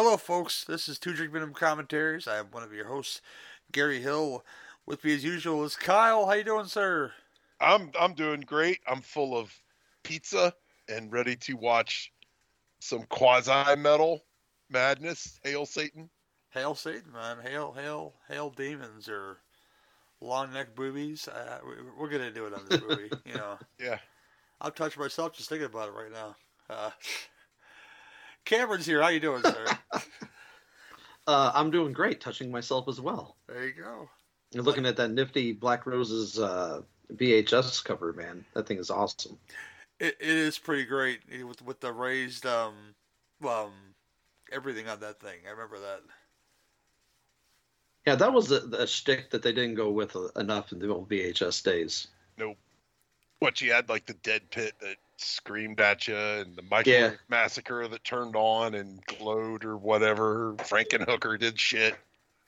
Hello, folks. This is Two Drink Minimum Commentaries. I am one of your hosts, Gary Hill. With me, as usual, is Kyle. How you doing, sir? I'm I'm doing great. I'm full of pizza and ready to watch some quasi metal madness. Hail Satan. Hail Satan, man. Hail, hail, hail demons or long neck boobies. Uh, we, we're gonna do it on this movie. you know. Yeah. I'm touching myself just thinking about it right now. Uh, Cameron's here. How you doing, sir? Uh, I'm doing great, touching myself as well. there you go. You're looking at that nifty Black Roses uh, VHS cover, man. That thing is awesome. It, it is pretty great with with the raised um, um, everything on that thing. I remember that. Yeah, that was a, a shtick that they didn't go with enough in the old VHS days. Nope. What you had like the dead pit that screamed at you and the Michael Yeah. massacre that turned on and glowed or whatever. Frankenhooker did shit.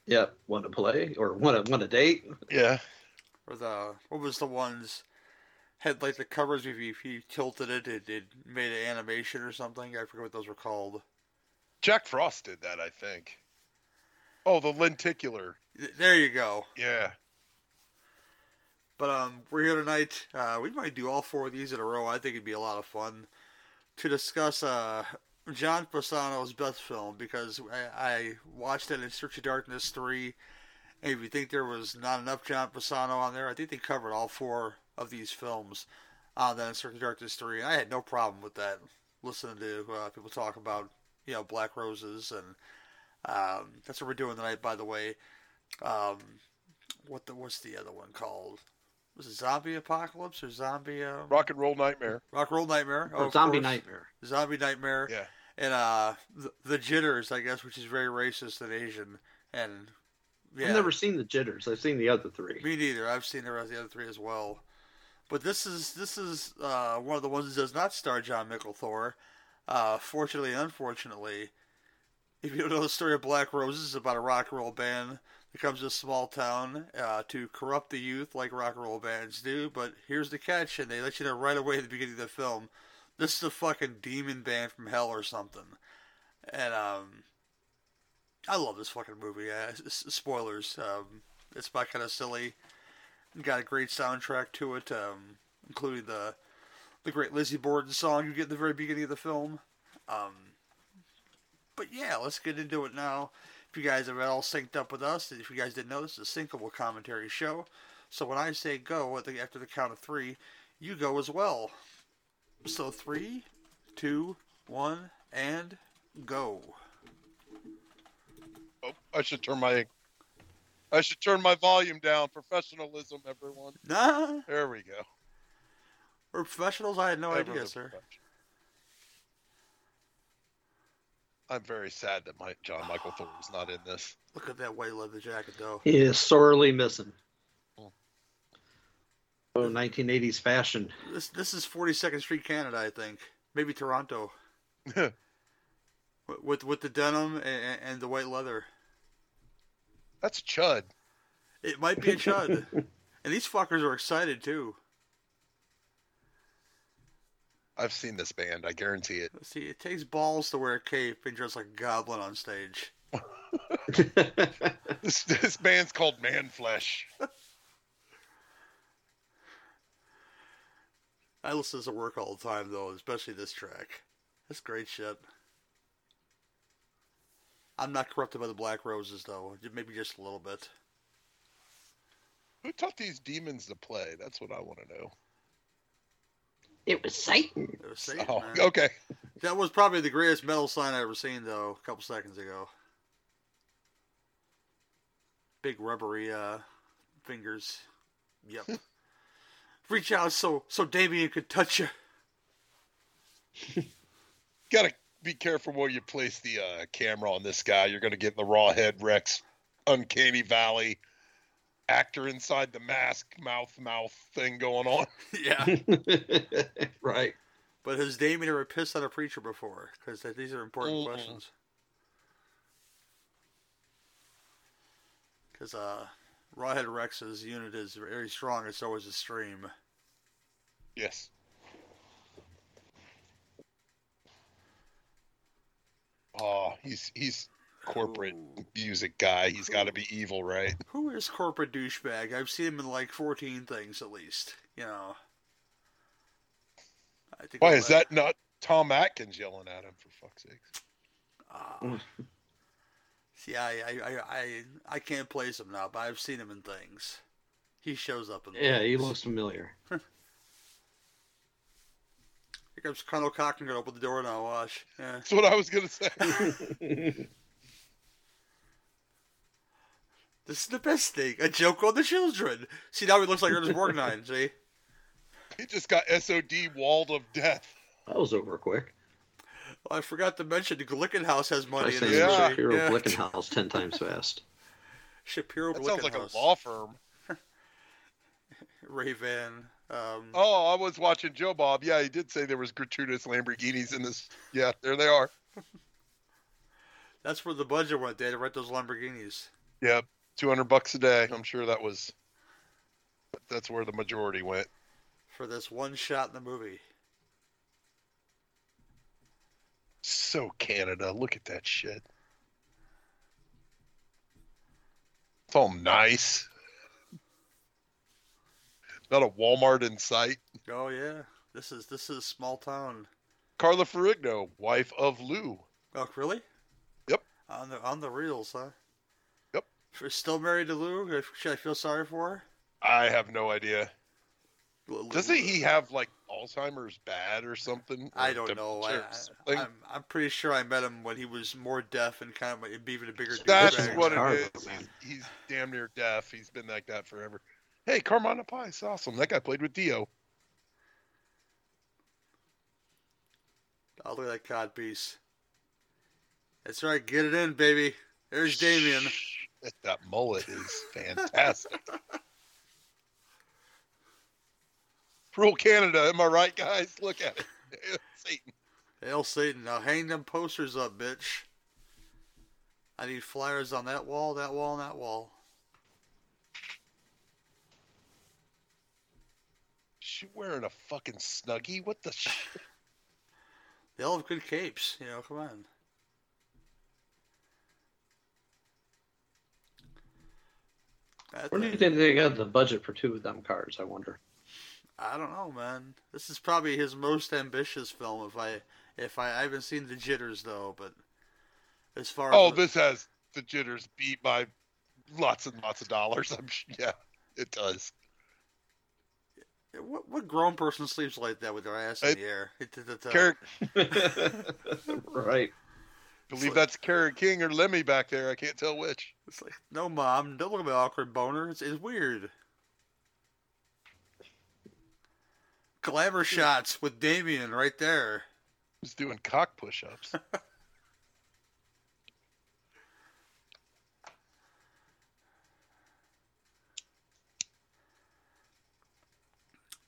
Yep, want to play or want to want to date? Yeah. Or the what was the ones had like the covers if you, if you tilted it, it it made an animation or something. I forget what those were called. Jack Frost did that, I think. Oh, the lenticular. There you go. Yeah. But um, we're here tonight. Uh, we might do all four of these in a row. I think it'd be a lot of fun to discuss uh, John Fasano's best film because I, I watched it in Search of Darkness three. And if you think there was not enough John Fasano on there, I think they covered all four of these films on that in Search of Darkness three. And I had no problem with that. Listening to uh, people talk about you know Black Roses and um, that's what we're doing tonight. By the way, um, what the what's the other one called? Was it Zombie Apocalypse or Zombie um, Rock and Roll Nightmare. Rock and Roll Nightmare? Or of Zombie course. Nightmare. Zombie Nightmare. Yeah. And uh, the, the Jitters, I guess, which is very racist and Asian. And yeah, I've never seen the Jitters. I've seen the other three. me neither. I've seen the rest of the other three as well. But this is this is uh, one of the ones that does not star Jon Mikl Thor. Uh, fortunately and unfortunately, if you don't know the story of Black Roses, it's about a rock and roll band that comes to a small town uh, to corrupt the youth like rock and roll bands do. But here's the catch, and they let you know right away at the beginning of the film, this is a fucking demon band from hell or something. And um, I love this fucking movie. Uh, spoilers. Um, it's about kind of silly. Got a great soundtrack to it, um, including the the great Lizzie Borden song you get at the very beginning of the film. Um, but yeah, let's get into it now. If you guys are all synced up with us, if you guys didn't know, this is a syncable commentary show. So when I say go after the count of three, you go as well. So three, two, one, and go. Oh, I should turn my I should turn my volume down. Professionalism, everyone. Nah, There we go. we're professionals. I had no Ever idea, sir. profession. I'm very sad that my John Michael Thorne is not in this. Look at that white leather jacket, though. He is sorely missing. Oh. Oh, 1980s fashion. This this is 42nd Street, Canada, I think. Maybe Toronto. With- with with the denim and, and the white leather. That's a Chud. It might be a chud, and these fuckers are excited too. I've seen this band. I guarantee it. See, it takes balls to wear a cape and dress like a goblin on stage. This this band's called Man Flesh. I listen to work all the time, though, especially this track. That's great shit. I'm not corrupted by the Black Roses, though. Maybe just a little bit. Who taught these demons to play? That's what I want to know. It was Satan. It was Satan, Oh, man. okay. That was probably the greatest metal sign I ever seen, though, a couple seconds ago. Big rubbery uh, fingers. Yep. Reach out so so Damien could touch you. Gotta be careful where you place the uh, camera on this guy. You're gonna get the Rawhead Rex, uncanny valley actor inside the mask, mouth mouth thing going on. yeah. right. But has Damien ever pissed on a preacher before? Because these are important Mm-mm. questions. Because uh, Rawhead Rex's unit is very strong. It's always a stream. Yes. Oh, he's he's corporate music guy. He's got to be evil, right? Who is corporate douchebag? I've seen him in like 14 things at least. You know. I think Why is that not Tom Atkins yelling at him? For fuck's sake. Uh, see, I, I, I, I can't place him now, but I've seen him in things. He shows up in. Yeah, things. he looks familiar. Here comes Colonel Cochran going to open the door now. Watch. Yeah. That's what I was gonna say. this is the best thing. A joke on the children. See now he looks like Ernest Borgnine. See. He just got SOD walled of death. That was over quick. Well, I forgot to mention the Glickenhaus has money in it. Yeah. Shapiro yeah. Glickenhaus ten times fast. Shapiro that sounds like a law firm. Ray Van. Um, oh, I was watching Joe Bob. Yeah, he did say there was gratuitous Lamborghinis in this. Yeah, there they are. That's where the budget went. They had to rent those Lamborghinis. Yep, two hundred bucks a day. I'm sure that was. That's where the majority went. For this one shot in the movie. So Canada, look at that shit. It's all nice. Not a Walmart in sight. Oh yeah, this is this is small town. Carla Ferrigno, wife of Lou. Oh really? Yep. On the on the reels, huh? Still married to Lou? Should I feel sorry for her? I have no idea. Doesn't he uh, have like Alzheimer's bad or something? I don't know. I, I'm, I'm pretty sure I met him when he was more deaf and kind of be even a bigger. That's what it is. He's damn near deaf. He's been like that forever. Hey, Carmine Appice, awesome. That guy played with Dio. Oh, look at that cod piece. That's right. Get it in, baby. There's Damien. That mullet is fantastic. Rule Canada, am I right, guys? Look at it. Satan. Hail Satan. Now hang them posters up, bitch. I need flyers on that wall, that wall, and that wall. She wearing a fucking snuggie? What the shit? They all have good capes, you know, come on. Where do you think they got the budget for two of them cars, I wonder? I don't know, man. This is probably his most ambitious film. If I, if I, I haven't seen the jitters though, but as far oh, as this has the jitters beat by lots and lots of dollars. I'm yeah, it does. What what grown person sleeps like that with their ass in the air? Uh, Carrot, right. Believe like, that's Kerry King or Lemmy back there. I can't tell which. It's like, no, mom, don't look at my awkward boner. It's, it's weird. Glamour shots with Damien right there. He's doing cock push ups.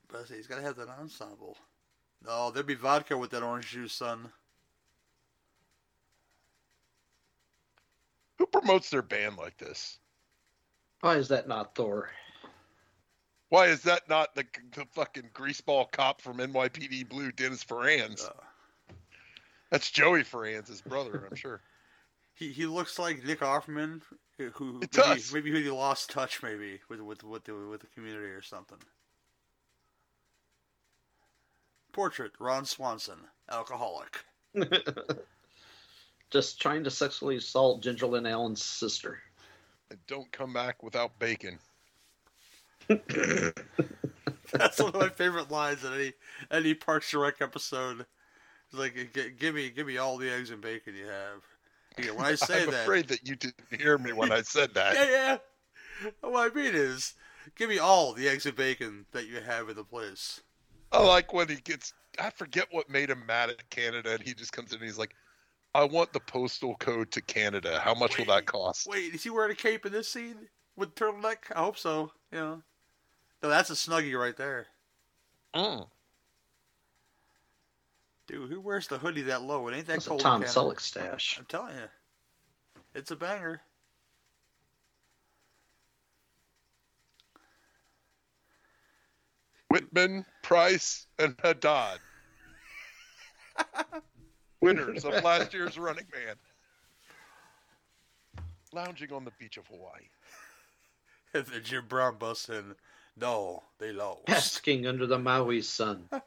but he's got to have that ensemble. No, there'd be vodka with that orange juice, son. Who promotes their band like this? Why is that not Thor? Why is that not the, the fucking greaseball cop from NYPD Blue, Dennis Franz? Uh, That's Joey Franz, his brother, I'm sure. He he looks like Nick Offerman, who it maybe, does. maybe he lost touch, maybe with with with the, with the community or something. Portrait: Ron Swanson, alcoholic. Just trying to sexually assault Ginger Lynn Allen's sister. And don't come back without bacon. That's one of my favorite lines in any any Parks and Rec episode. It's like, give me give me all the eggs and bacon you have. when I say I'm that, afraid that you didn't hear me when I said that. yeah, yeah. What I mean is, give me all the eggs and bacon that you have in the place. I like when he gets. I forget what made him mad at Canada, and he just comes in and he's like, "I want the postal code to Canada. How much wait, will that cost?" Wait, is he wearing a cape in this scene with turtleneck? I hope so. Yeah. No, that's a snuggie right there. Oh. Dude, who wears the hoodie that low? It ain't that that's cold. A Tom Selleck stash. I'm telling you, it's a banger. Whitman, Price, and Haddad. winners of last year's Running Man. Lounging on the beach of Hawaii. And then Jim Brown busting. No, they lost. Basking under the Maui sun.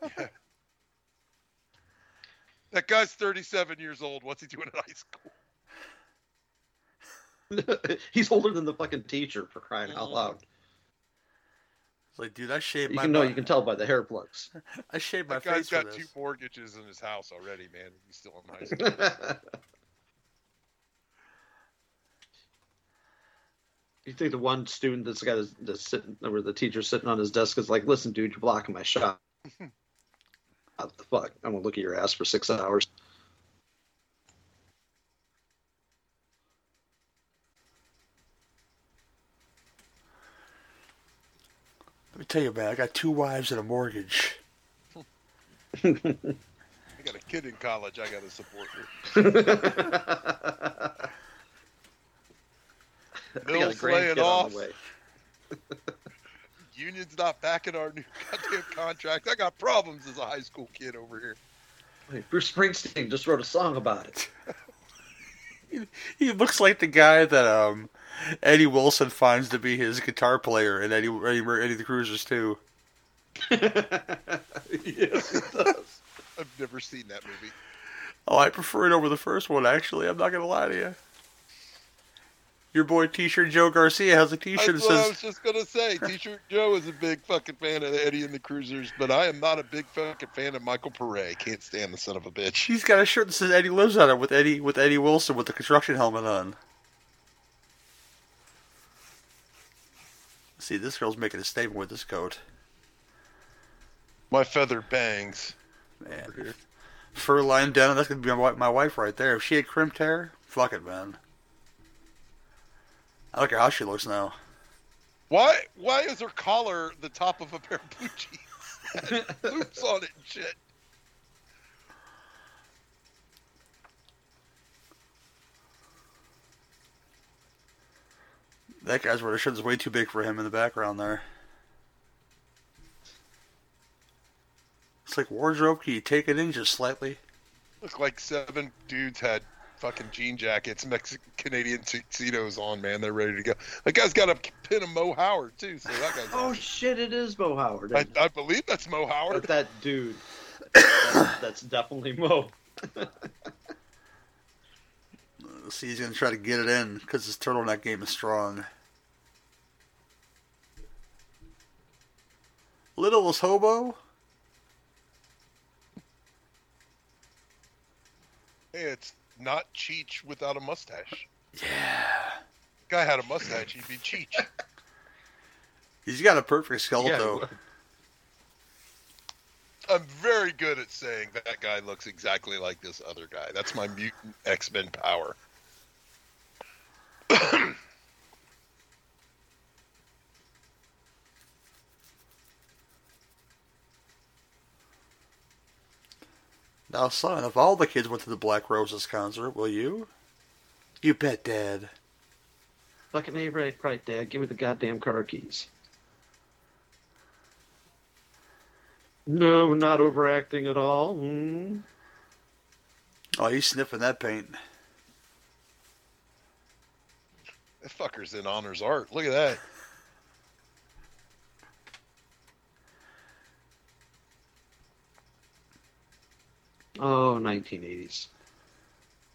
That guy's 37 years old. What's he doing in high school? He's older than the fucking teacher for crying out mm. loud. It's like, dude, I shaved You my can know you can tell by the hair plugs. I shaved my That guy's face for got two this. mortgages in his house already, man. He's still in high school. You think the one student that's got his, that's sitting, or the teacher's sitting on his desk is like, "Listen, dude, you're blocking my shot. what the fuck? I'm gonna look at your ass for six hours." Let me tell you, man, I got two wives and a mortgage. I got a kid in college I got to support here. We Mills laying off. Union's not backing our new goddamn contract. I got problems as a high school kid over here. Hey, Bruce Springsteen just wrote a song about it. He looks like the guy that um Eddie Wilson finds to be his guitar player in Eddie Eddie, Eddie the Cruisers too. yes, it does. I've never seen that movie. Oh, I prefer it over the first one. Actually, I'm not gonna lie to you. Your boy T-shirt Joe Garcia has a T-shirt that That's what I was just gonna say. T-shirt Joe is a big fucking fan of Eddie and the Cruisers, but I am not a big fucking fan of Michael Pare. Can't stand the son of a bitch. he's got a shirt that says Eddie lives on it with Eddie with Eddie Wilson with the construction helmet on. See, this girl's making a statement with this coat. My feather bangs. Man, fur line denim. That's gonna be my, my wife right there. If she had crimped hair, fuck it, man. I look at how she looks now. Why? Why is her collar the top of a pair of blue jeans? Loops on it and shit. That guy's wearing a shirt that's way too big for him in the background there. It's like wardrobe. Can you take it in just slightly? Look like seven dudes had fucking jean jackets, Mexican Canadian tuxedos on. Man, they're ready to go. That guy's got a pin of Moe Howard too. So that guy's. Oh awesome. shit! It is Moe Howard. I. I believe that's Moe But Howard. that dude. That's, that's definitely Moe. See, he's gonna try to get it in because his turtleneck game is strong. Littlest hobo. Hey, it's not Cheech without a mustache. Yeah. Guy had a mustache, he'd be Cheech. He's got a perfect skull Yeah, though. I'm very good at saying that guy looks exactly like this other guy. That's my mutant X Men power. Now, son, if all the kids went to the Black Roses concert, will you? You bet, Dad. Fucking A right, right, Dad. Give me the goddamn car keys. No, not overacting at all. Hmm. Oh, he's sniffing that paint. That fucker's in honors art. Look at that. Oh, 1980s.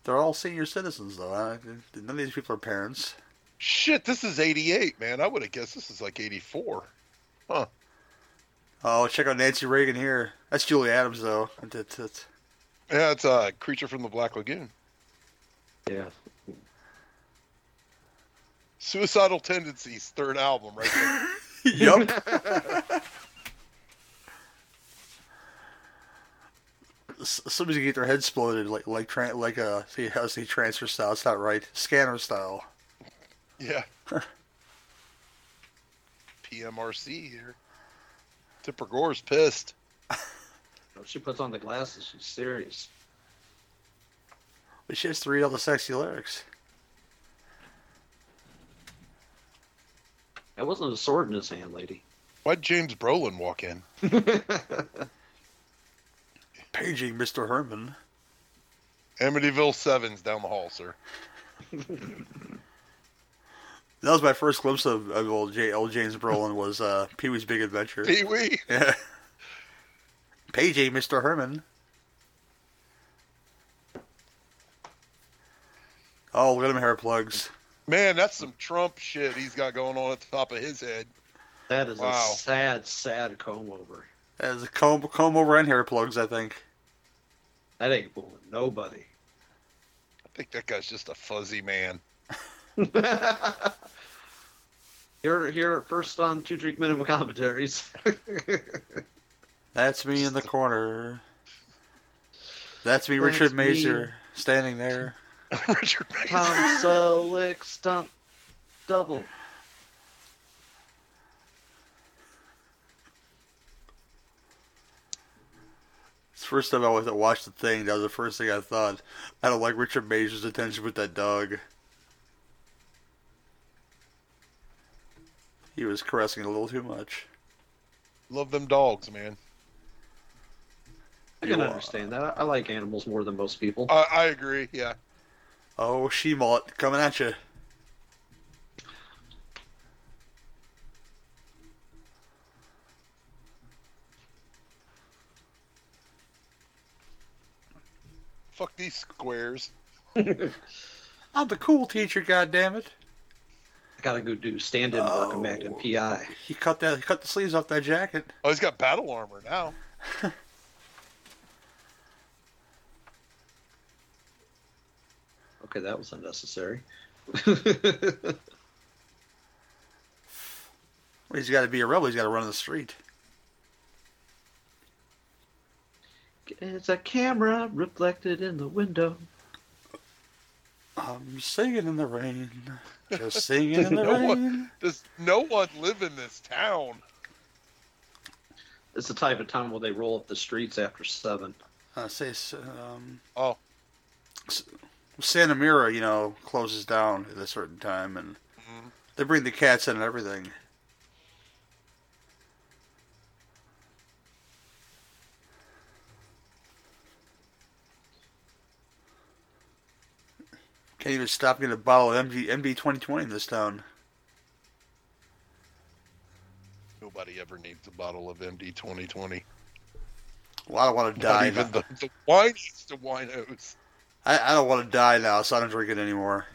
They're all senior citizens, though. Huh? None of these people are parents. Shit, this is 88, man. I would have guessed this is like 84. Huh. Oh, check out Nancy Reagan here. That's Julie Adams, though. That's, that's, Yeah, it's a creature from the Black Lagoon. Yeah. Suicidal Tendencies, third album, right there. yup. S- Somebody's gonna get their head exploded like like tra- like a see how say transfer style. It's not right. Scanner style. yeah. PMRC here. Tipper Gore's pissed. If she puts on the glasses, she's serious. But she has to read all the sexy lyrics. That wasn't a sword in his hand, lady. Why'd James Brolin walk in? Paging Mr. Herman. Amityville Sevens down the hall, sir. That was my first glimpse of, of old, J, old James Brolin was uh, Pee Wee's Big Adventure. Pee Wee. Yeah. Pagey, Mr. Herman. Oh, look at him hair plugs. Man, that's some Trump shit he's got going on at the top of his head. That is Wow. a sad, sad comb over. That is a comb, comb over and hair plugs, I think. That ain't fooling nobody. I think that guy's just a fuzzy man. here, here, first on two drink minimum commentaries. That's me in the corner. That's me, That's Richard me. Mazer, standing there. Richard Mason. Tom Selleck stunt double. It's the first time I was- watched the thing. That was the first thing I thought. I don't like Richard Mazer's attention with that dog. He was caressing a little too much. Love them dogs, man. I can You understand that. I, I like animals more than most people. I, I agree. Yeah. Oh, she mullet coming at you. Fuck these squares. I'm the cool teacher, goddammit. I gotta go do stand-in work and back in Oh. PI. He cut that. He cut the sleeves off that jacket. Oh, he's got battle armor now. Okay, that was unnecessary. Well, he's got to be a rebel. He's got to run the street. it's a camera reflected in the window. I'm singing in the rain, just singing in the No one- rain. Does no one live in this town? It's the type of time where they roll up the streets after seven. Uh, say, um, Oh. Santa Mira, you know, closes down at a certain time, and Mhm. they bring the cats in and everything. Can't even stop getting a bottle of MD, MD 2020 in this town. Nobody ever needs a bottle of MD 2020. Well, I don't want to die. Not even the, the whiniest to winos. I, I don't want to die now, so I don't drink it anymore.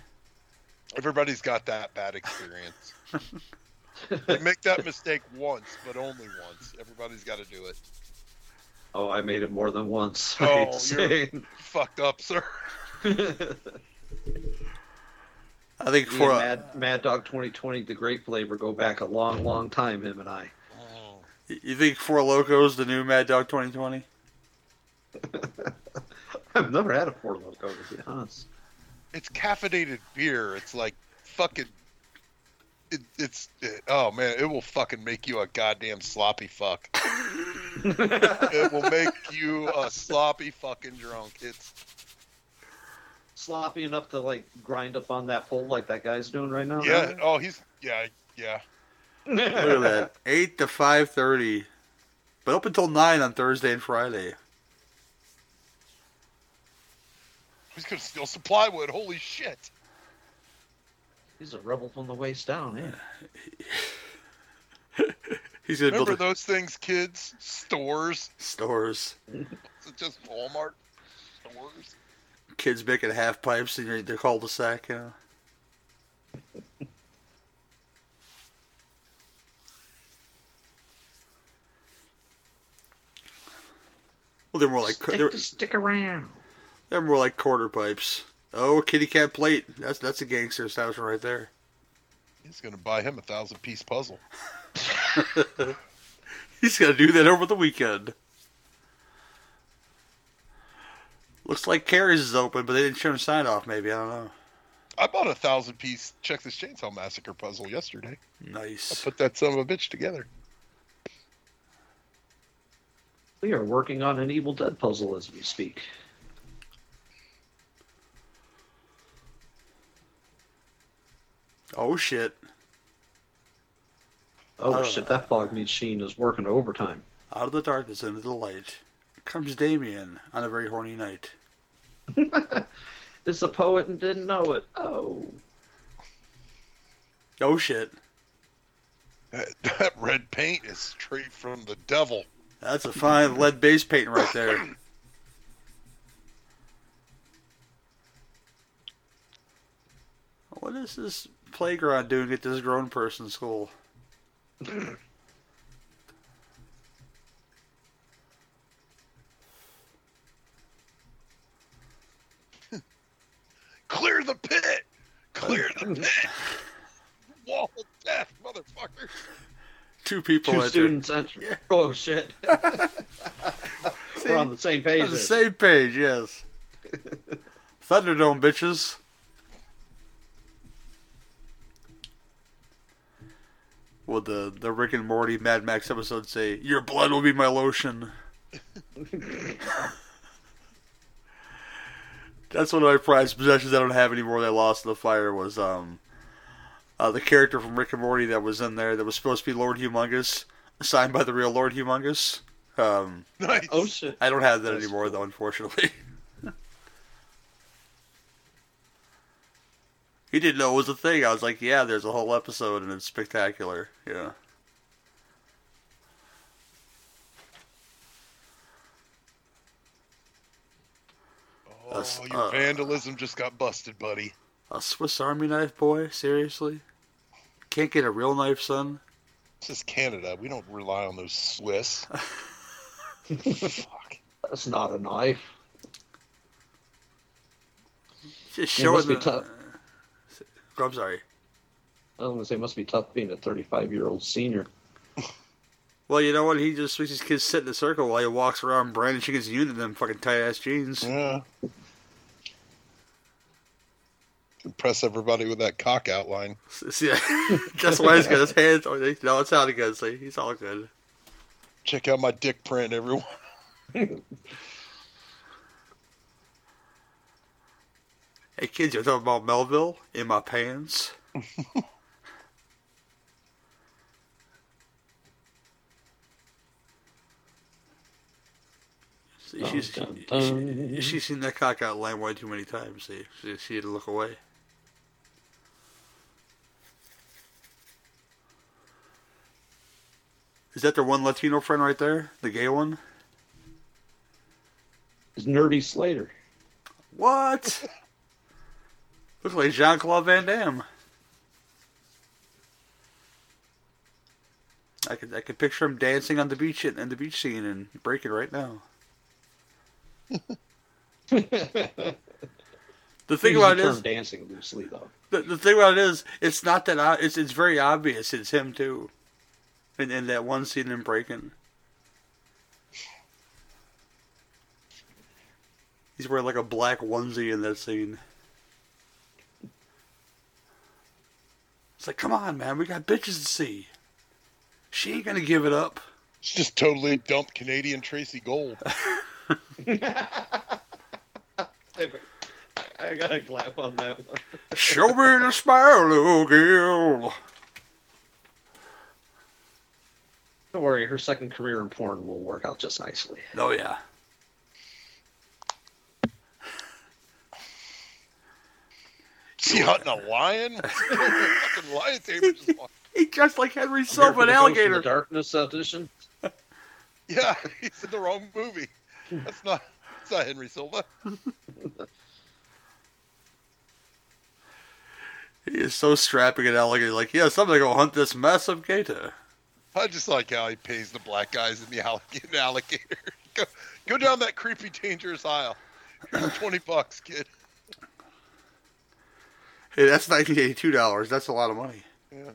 Everybody's got that bad experience. they make that mistake once, but only once. Everybody's got to do it. Oh, I made it more than once. I Oh, hate you're- Fucked up, sir. I think for and Mad, Mad Dog 2020, the great flavor, go back a long, long time. Him and I. Oh. you think Four Locos, the new Mad Dog 2020? I've never had a Four Loco to be honest. It's caffeinated beer. It's like fucking. It, it's it, oh man, it will fucking make you a goddamn sloppy fuck. it will make you a sloppy fucking drunk. It's Sloppy enough to like grind up on that pole like that guy's doing right now. yeah. Oh, he's yeah yeah. Look at that, eight to five thirty, but up until nine on Thursday and Friday. He's gonna steal some plywood. Holy shit! He's a rebel from the waist down. Yeah. He's gonna Remember build a those things, kids? Stores. stores. Is it just Walmart stores? Kids making half pipes in your their cul-de-sac. You know. Well, they're more like stick, they're, to stick around. They're more like quarter pipes. Oh, kitty cat plate. That's that's a gangster establishment right there. He's gonna buy him a thousand piece puzzle. He's gonna do that over the weekend. Looks like Carrie's is open, but they didn't show him sign off. Maybe I don't know. I bought a thousand piece Texas Chainsaw Massacre puzzle yesterday. Nice. I Nice. put that son of a bitch together. We are working on an Evil Dead puzzle as we speak. Oh shit! Oh Oh. shit, that fog machine is working overtime. Out of the darkness into the light comes Damien on a very horny night. It's a poet and didn't know it. Oh. Oh shit. That, that red paint is straight from the devil. That's a fine lead base painting right there. What is this playground doing at this grown person school? Clear the pit! Clear the pit! Wall of death, motherfucker! Two people Two students enter. Yeah. Oh shit. We're on the same page. On the same page, yes. Thunderdome, bitches. Would the the Rick and Morty Mad Max episode say, "Your blood will be my lotion"? That's one of my prized possessions I don't have anymore. That I lost in the fire was um, uh, the character from Rick and Morty that was in there that was supposed to be Lord Humungus, signed by the real Lord Humungus. Um, Nice. Oh shit. I don't have that That's anymore, though, unfortunately. he didn't know it was a thing. I was like, yeah, there's a whole episode, and it's spectacular. Yeah. Oh, Us- your uh, vandalism just got busted, buddy. A Swiss Army knife, boy? Seriously? Can't get a real knife, son? This is Canada. We don't rely on those Swiss. Fuck. That's not a knife. Just It showing must be the. Tough. I'm sorry. I was gonna say it must be tough being a 35 year old senior. Well, you know what? He just makes his kids sit in a circle while he walks around brandishing his unit in them fucking tight ass jeans. Yeah. Impress everybody with that cock outline. See, that's why he's got his hands. Oh, they- no, it's how good. See, he's all good. Check out my dick print, everyone. Hey kids, you're talking about Melville in my pants? See, Dun, she's, dun, she- she's seen that cock out line way too many times. See, she, she had to look away. Is that the one Latino friend right there? The gay one? It's Nerdy Slater. What? Looks like Jean Claude Van Damme. I could I could picture him dancing on the beach in, in the beach scene and breaking right now. The thing about it is dancing loosely though. the, the thing about it is it's not that o- it's it's very obvious it's him too, in in that one scene in breaking. He's wearing like a black onesie in that scene. It's like, come on, man, we got bitches to see. She ain't gonna give it up. It's just totally dumped Canadian Tracey Gold. I gotta clap on that one. Show me the smile, little girl. Don't worry, her second career in porn will work out just nicely. Oh yeah. Is he hunting a lion? Fucking lion tamer just He dressed like Henry Here Silva, for an the Ghost in alligator. The Darkness audition. Yeah, he's in the wrong movie. That's not. That's not Henry Silva. He is so strapping an alligator. Like, yes, I'm gonna go hunt this massive gator. I just like how he pays the black guys in the alligator. alligator. Go, go down that creepy, dangerous aisle. Here's twenty bucks, kid. Hey, that's nineteen eighty-two dollars. That's a lot of money. Yeah.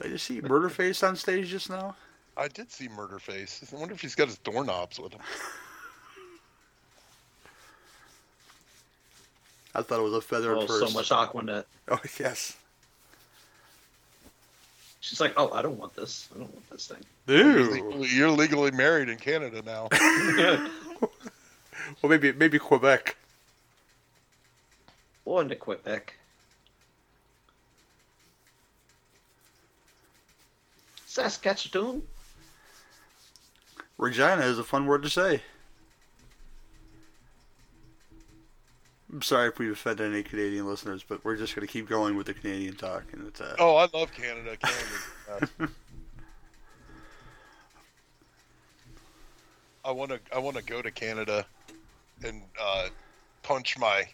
Did you see Murderface on stage just now? I did see Murderface. I wonder if he's got his doorknobs with him. I thought it was a feather Oh, at first. so much Aquanet. Oh yes. She's like, oh, I don't want this. I don't want this thing. You're Ew. legally, you're legally married in Canada now. well, maybe maybe Quebec. One to Quebec. Saskatchewan. Regina is a fun word to say. I'm sorry if we've offended any Canadian listeners, but we're just going to keep going with the Canadian talk. And it's, uh, Oh, I love Canada. Canada. I want to. I want to go to Canada and uh, punch my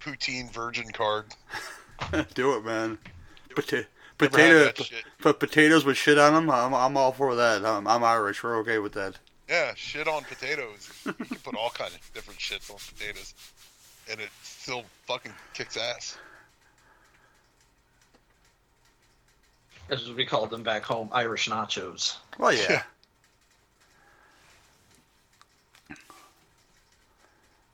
poutine virgin card. do it, man. Pota- potato, that shit. put potatoes with shit on them. I'm, I'm all for that. I'm, I'm Irish. We're okay with that. Yeah, shit on potatoes. You can put all kinds of different shits on potatoes, and it still fucking kicks ass. As we called them back home, Irish nachos. Well, yeah.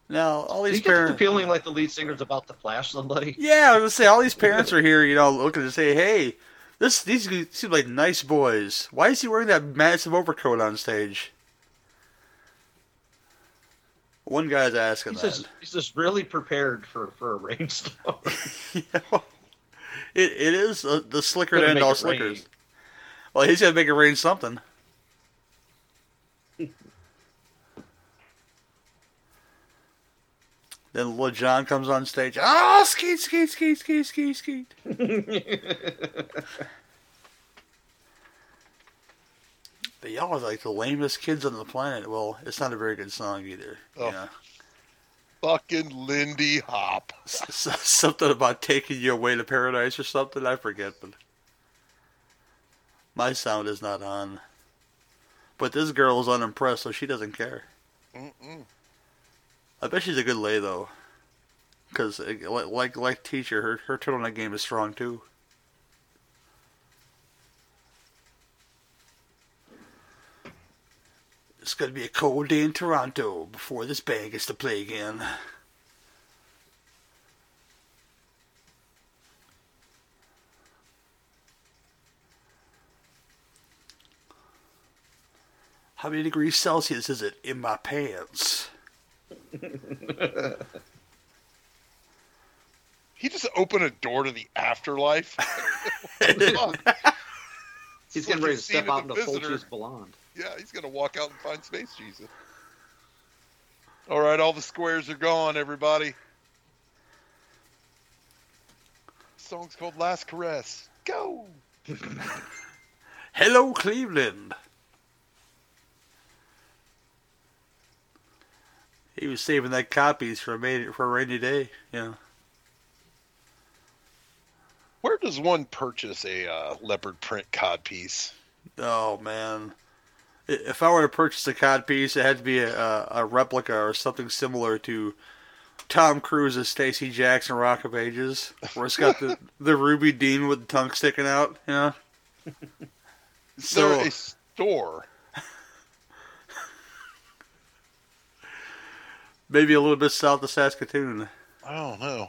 Now, all these you get the parents. feeling like the lead singer's about to flash somebody? Yeah, I was gonna say all these parents are here, you know, looking to say, "Hey, this these seem like nice boys. Why is he wearing that massive overcoat on stage?" One guy's asking He's that. just he's just really prepared for for a rainstorm. yeah, well, it it is uh, the slicker than all it rain. slickers. Well, he's gonna make it rain something. Then little John comes on stage. Oh, skeet, skeet, skeet, skeet, skeet, skeet. But y'all are like the lamest kids on the planet. Well, it's not a very good song either. Oh. Fucking Lindy Hop. Something about taking you away to paradise or something. I forget, but my sound is not on. But this girl is unimpressed, so she doesn't care. Mm-mm. I bet she's a good lay though, because eh, like like like teacher, her her turtleneck game is strong too. It's gonna be a cold day in Toronto before this band gets to play again. How many degrees Celsius is it in my pants? He just opened a door to the afterlife. He's it's getting like ready to step of out The into Visitor. Fulci's blonde. Yeah, he's gonna walk out and find Space Jesus. All right, all the squares are gone, everybody. song's called Last Caress. Go. Hello, Cleveland. He was saving that copies for a for a rainy day. Yeah. Where does one purchase a uh, leopard print cod piece? Oh man. If I were to purchase a cod piece, it had to be a, a, replica or something similar to Tom Cruise's Stacy Jackson Rock of Ages, where it's got the, the Ruby Dean with the tongue sticking out. You know. Is So- there a store? Maybe a little bit south of Saskatoon. I don't know.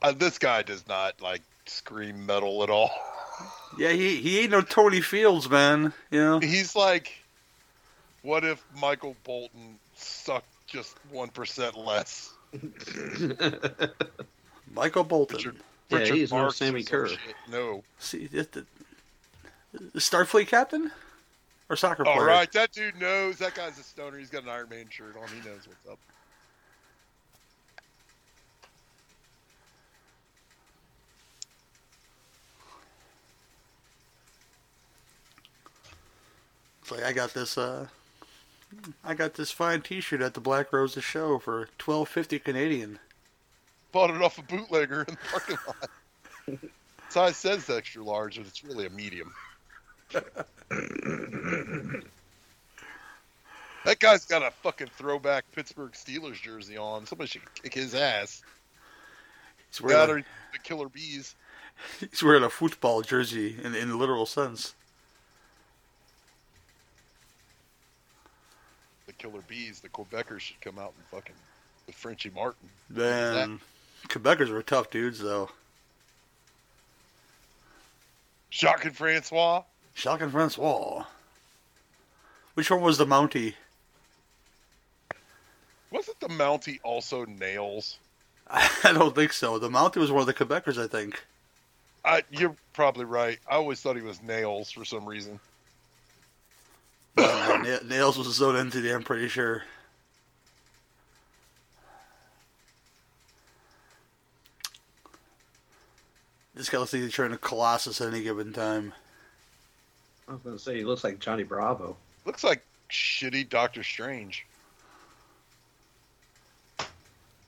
Uh, this guy does not like scream metal at all. Yeah, he he ain't no Tony Fields, man. You know. He's like, what if Michael Bolton sucked just one percent less? Michael Bolton. Richard, Yeah, Richard he's no Sammi Curr. No. See, the, the, the Starfleet captain or soccer player? All right, that dude knows. That guy's a stoner. He's got an Iron Man shirt on. He knows what's up. It's like I got this. Uh, I got this fine T-shirt at the Black Roses show for twelve fifty Canadian. Bought it off a bootlegger in the parking lot. Size says extra large, but it's really a medium. That guy's got a fucking throwback Pittsburgh Steelers jersey on. Somebody should kick his ass. He's wearing, a, the Killer Bees. he's wearing a football jersey in in the literal sense. The Killer Bees. The Quebecers should come out and fucking with Frenchie Martin. Man, Quebecers were tough dudes though. Jacques and Francois. Jacques and Francois. Which one was the Mountie? Wasn't the Mountie also Nails? I don't think so. The Mountie was one of the Quebecers, I think. I, you're probably right. I always thought he was Nails for some reason. Na- Nails was his own entity, I'm pretty sure. This guy looks like he's turning to Colossus at any given time. I was gonna say he looks like Johnny Bravo. Looks like shitty Doctor Strange.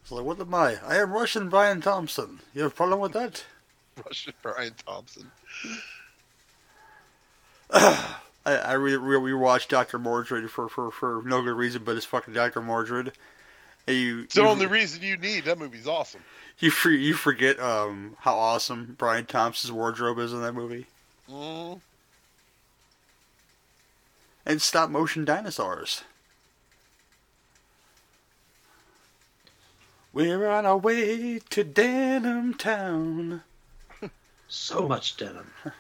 So like, what am I? I am Russian Brian Thompson. You have a problem with that? Russian Brian Thompson. I, I re, re, rewatched Doctor Mordrid for, for, for no good reason, but it's fucking Doctor Mordrid. And you, It's the you, only reason you need. That movie's awesome. you, for, you forget um how awesome Brian Thompson's wardrobe is in that movie. Mm. And stop motion dinosaurs. We're on our way to Denim Town. So much denim.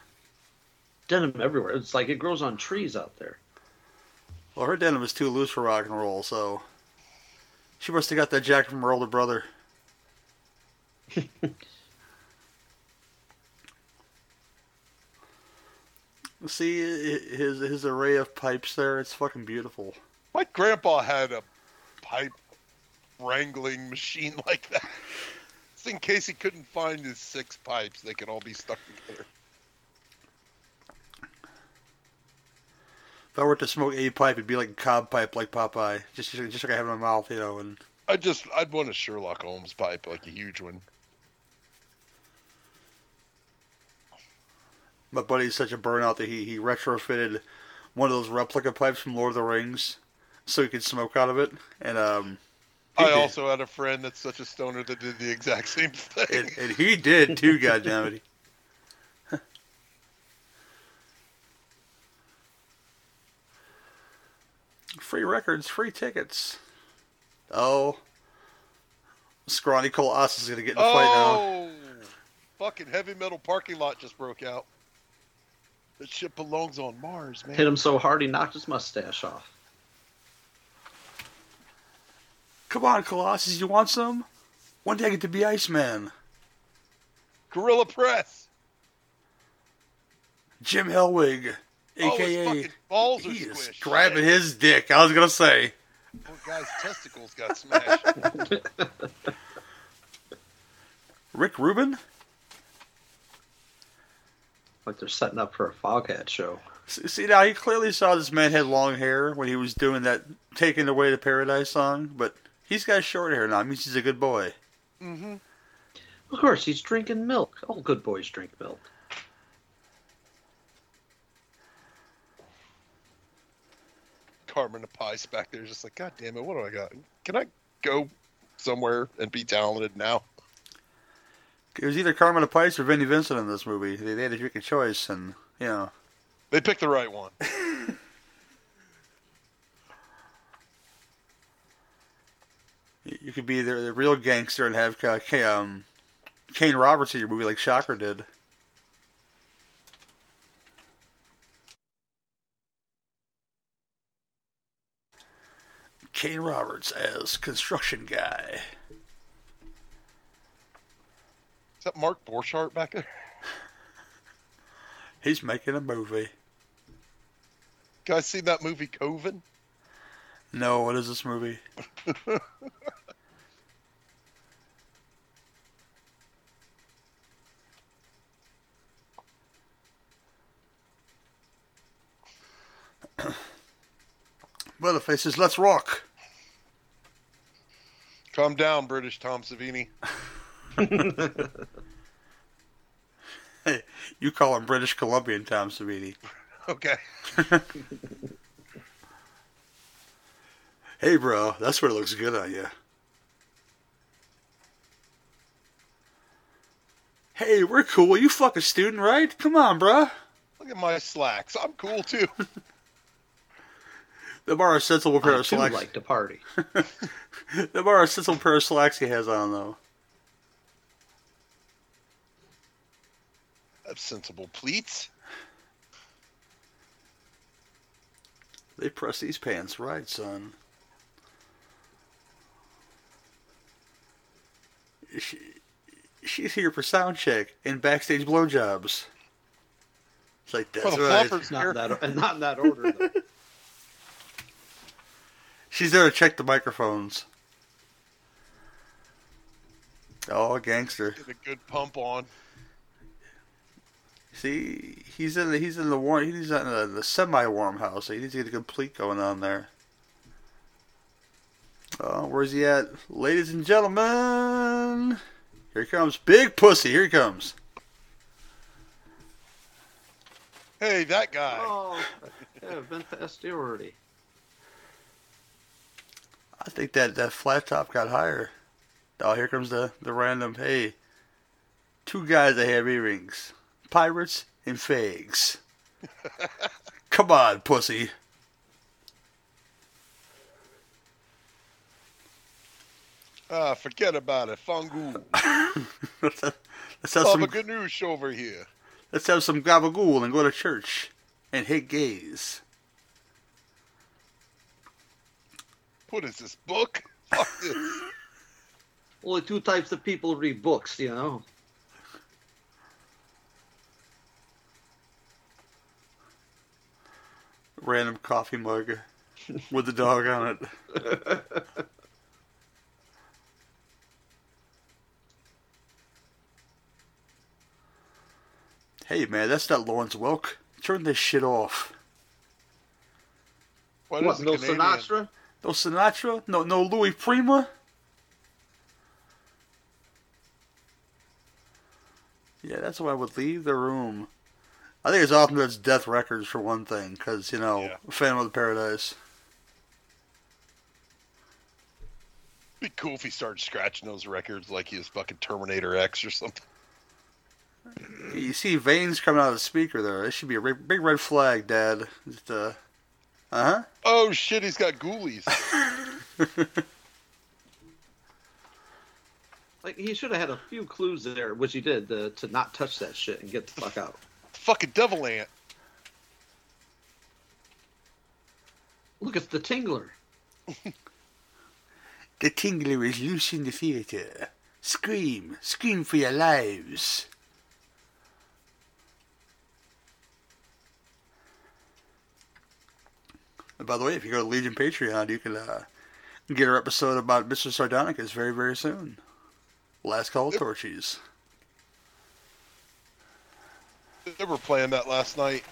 denim everywhere. It's like it grows on trees out there. Well, her denim is too loose for rock and roll, so she must have got that jacket from her older brother. See his his array of pipes there. It's fucking beautiful. My grandpa had a pipe wrangling machine like that. Just in case he couldn't find his six pipes, they could all be stuck together. If I were to smoke a pipe, it'd be like a cob pipe, like Popeye, just just, just like I have in my mouth, you know. And I just, I'd want a Sherlock Holmes pipe, like a huge one. My buddy's such a burnout that he he retrofitted one of those replica pipes from Lord of the Rings, so he could smoke out of it. And um, I did. also had a friend that's such a stoner that did the exact same thing. and, and he did too. Goddamn it. Free records, free tickets. Oh, scrawny Colossus is gonna get in a fight now. oh, fucking heavy metal parking lot just broke out. That shit belongs on Mars, man. Hit him so hard he knocked his mustache off. Come on, Colossus, you want some? One day I get to be Iceman. Gorilla Press. Jim Hellwig, oh, his aka fucking balls are he is squished. grabbing his dick. I was gonna say. Poor guy's testicles got smashed. Rick Rubin? Like they're setting up for a Foghat show. See now, he clearly saw this man had long hair when he was doing that "Taking Away to Paradise" song, but he's got short hair now. It means he's a good boy. Mm-hmm. Of course, he's drinking milk. All good boys drink milk. Carmine Appice back there, just like, God damn it, what do I got? Can I go somewhere and be talented now? It was either Carmine Appice or Vinnie Vincent in this movie. They, they had to a choice, and you know, They picked the right one. you could be the, the real gangster and have uh, K- um, Kane Roberts in your movie like Shocker did. Kane Roberts as construction guy. Is that Mark Borchardt back there? He's making a movie. Guys, seen that movie Coven? No, what is this movie? Leatherface says, "Let's rock." Calm down, British Tom Savini. Hey, you call him British Columbian Tom Savini. Okay. Hey, bro, that's what looks good on you. Hey, we're cool. You fuck a student, right? Come on, bro. Look at my slacks. I'm cool too. The bar a sensible pair I of too slacks. like to party. the bar a sensible pair of slacks he has on though. Have sensible pleats. They press these pants right, son. She, she's here for sound check and backstage blowjobs. It's like that's Well, the right. fluffers Not in that, not in that order. Though. She's there to check the microphones. Oh, gangster! Get a good pump on. See, he's in the, he's in the warm he's in the, the semi-warm house. So he needs to get a complete going on there. Oh, where's he at, ladies and gentlemen? Here comes, big pussy. Here he comes. Hey, that guy. oh, yeah, I've been past you already. I think that that flat top got higher. Oh, here comes the the random. Hey, two guys that have earrings, pirates and fags. Come on, pussy. Ah, forget about it. Fungu. let's have, let's have Baba some Ganoush over here. let's have some gabagool and go to church and hate gays. What is this book? Fuck this. Only two types of people read books, you know. Random coffee mug with the dog on it. Hey man, that's not Lawrence Welk. Turn this shit off. What, what, is no Canadian? Sinatra? No Sinatra? No no Louis Prima? Yeah, that's why I would leave the room. I think it's often that's Death Records for one thing, because, you know, Yeah. Phantom of the Paradise. Be cool if he started scratching those records like he was fucking Terminator X or something. You see veins coming out of the speaker there. It should be a big, big red flag, Dad. Just, uh huh. Oh shit, he's got ghoulies. Like he should have had a few clues there, which he did, uh, to not touch that shit and get the fuck out. Fucking devil ant. Look, it's the Tingler. The Tingler is loose in the theater. Scream, scream for your lives. And by the way, if you go to Legion Patreon, you can uh, get our episode about Mr. Sardonicus very, very soon. Last call, Yep. Torchies. They were playing that last night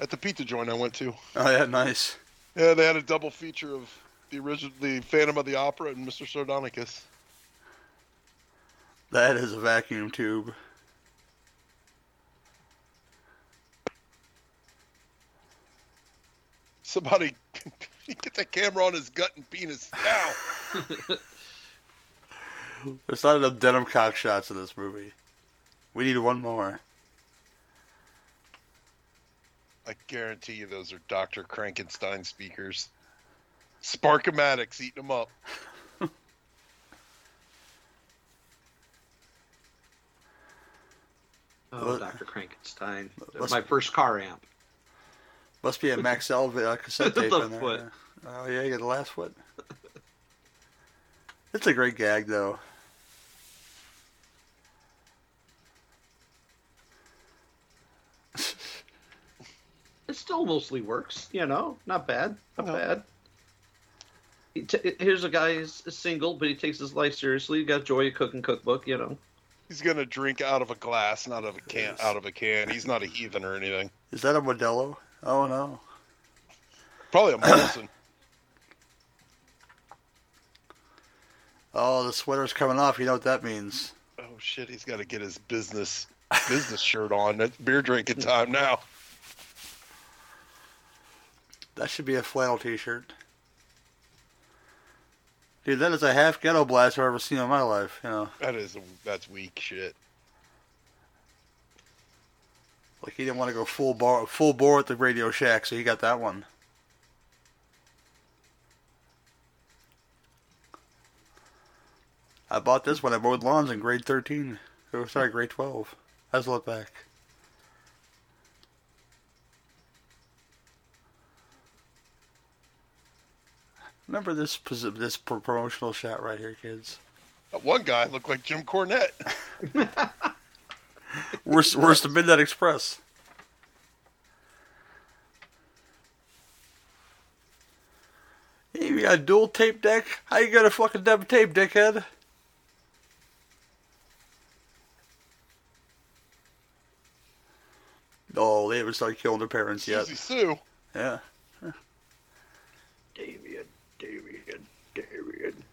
at the pizza joint I went to. Oh yeah, nice. Yeah, they had a double feature of the original, the Phantom of the Opera and Mr. Sardonicus. That is a vacuum tube. Somebody get that camera on his gut and penis now. There's not enough denim cock shots in this movie. We need one more. I guarantee you those are Dr. Krankenstein speakers. Sparkomatics eating them up. Oh, What? Dr. Krankenstein. Let's- My first car amp. Must be a Max Elvis uh, cassette The tape in there. foot. yeah. Oh yeah, you got the last foot. It's a great gag though. It still mostly works, you know. Not bad. Not No. bad. He t- here's a guy who's single, but he takes his life seriously. He got Joy Cooking Cookbook, you know. He's gonna drink out of a glass, not of a can. Yes. Out of a can. He's not a heathen or anything. Is that a Modelo? Oh no. Probably a Molson. Oh, the sweater's coming off. You know what that means? oh shit, he's got to get his business business shirt on. It's beer drinking time now. That should be a flannel T-shirt. Dude, that is a half ghetto blast I've ever seen in my life. You know, That is that's weak shit. like he didn't want to go full bar, full bore at the Radio Shack, so he got that one. I bought this when I mowed lawns in grade 13. Oh, sorry, grade 12. Let's look back. Remember this this promotional shot right here, kids. That one guy looked like Jim Cornette. Worse, worse than Midnight Express. Hey, you got a dual tape deck? How you got a fucking double tape, dickhead? Oh, they haven't started killing their parents yet. Susie Sue. Yeah. Damien, Damien.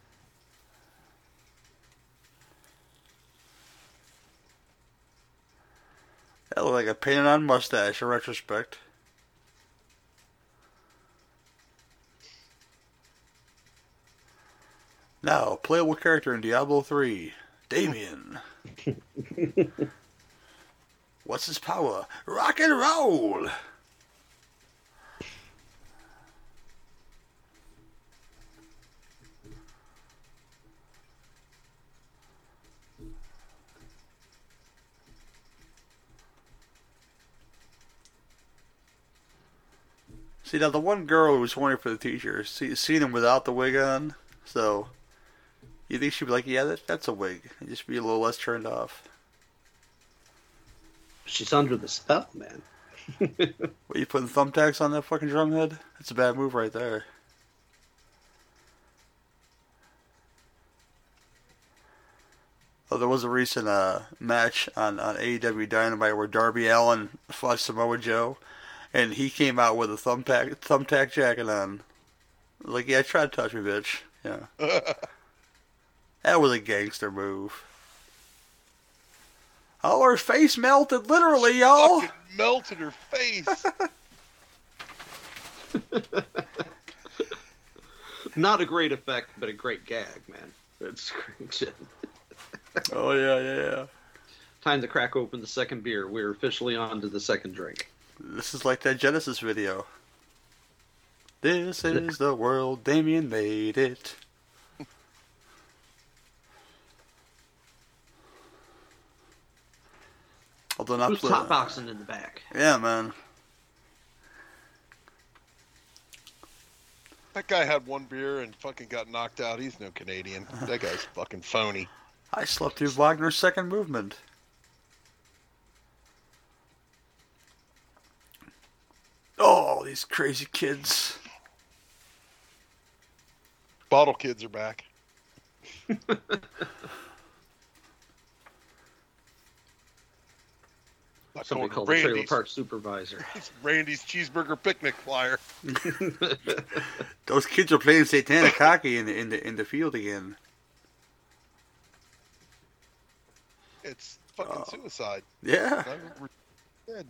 That looked like a painted on mustache in retrospect. Now, playable character in Diablo 3 Damien. What's his power? Rock and roll! See, now the one girl who was horny for the teacher, see, seen him without the wig on, so you think she'd be like, yeah, that, that's a wig, and just be a little less turned off. She's under the spell, man. What, you putting thumbtacks on that fucking drum head? That's a bad move right there. Oh, there was a recent uh, match on, on AEW Dynamite where Darby Allin fought Samoa Joe, and he came out with a thumbtack thumbtack jacket on. Like, yeah, try to touch me, bitch. Yeah, that was a gangster move. Oh, her face melted, literally, y'all. Fucking melted her face. Not a great effect, but a great gag, man. It's great shit. Oh yeah, yeah, yeah. Time to crack open the second beer. We're officially on to the second drink. This is like that Genesis video. This is the world, Damien made it. Although not Who's top boxing in the back? Yeah, man. that guy had one beer and fucking got knocked out. He's no Canadian. That guy's fucking phony. I slept through Wagner's second movement. Oh, these crazy kids. Bottle kids are back. Not Somebody going to called the trailer park supervisor. Randy's cheeseburger picnic flyer. Those kids are playing satanic hockey in the in the in the field again. It's fucking Oh. suicide. Yeah. We're dead.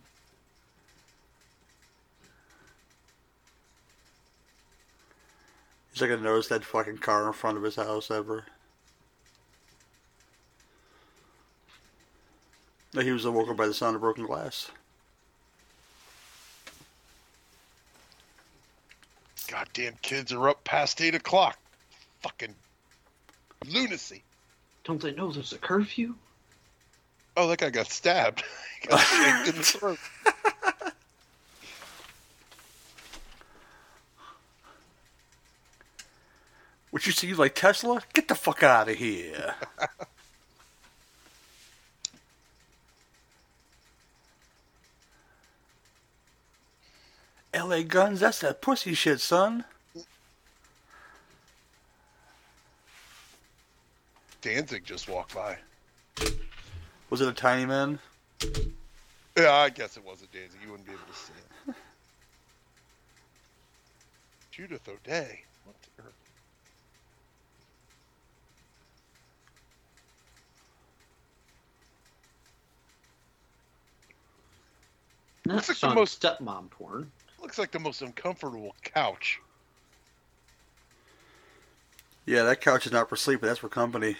He's not gonna notice that fucking car in front of his house ever. No, he was awoken by the sound of broken glass. Goddamn kids are up past eight o'clock. Fucking lunacy. Don't they know there's a curfew? Oh, that guy got stabbed. Got in the throat. What you see like Tesla? Get the fuck out of here. LA Guns, that's that pussy shit, son. Danzig just walked by. Was it a tiny man? Yeah, I guess it wasn't Danzig. You wouldn't be able to see it. Judith O'Dea. What the earth? That's like the most- stepmom porn. Looks like the most uncomfortable couch. Yeah, that couch is not for sleeping, that's for company.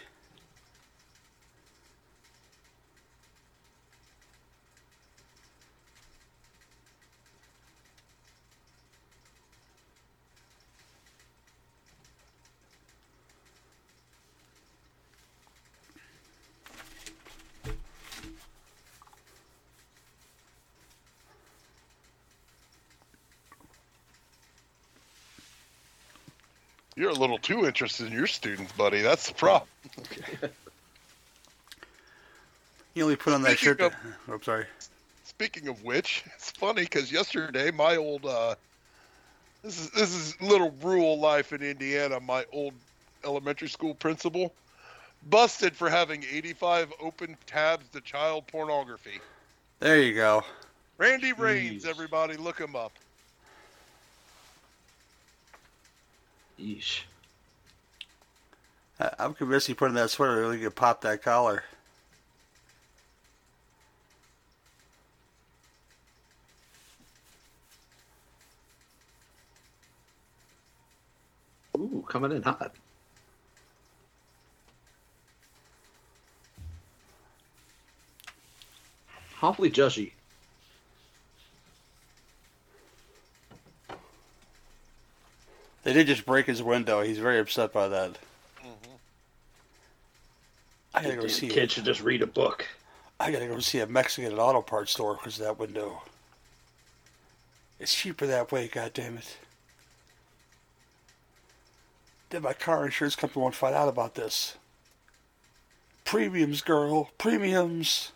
You're a little too interested in your students, buddy. That's the problem. Okay. You only put on that Speaking shirt. of- to- oh, I'm sorry. Speaking of which, it's funny because yesterday my old uh, this is this is little rural life in Indiana. My old elementary school principal busted for having 85 open tabs to child pornography. There you go. Randy Rains, everybody, look him up. Yeesh. I, I'm convinced he put in that sweater really could pop that collar. Ooh, coming in hot. Awfully judgy. They did just break his window. He's very upset by that. Mm-hmm. I gotta go see. kid should just read a book. I gotta go see a Mexican auto parts store because that window. It's cheaper that way. God damn it. Then my car insurance company won't find out about this. Premiums, girl. Premiums.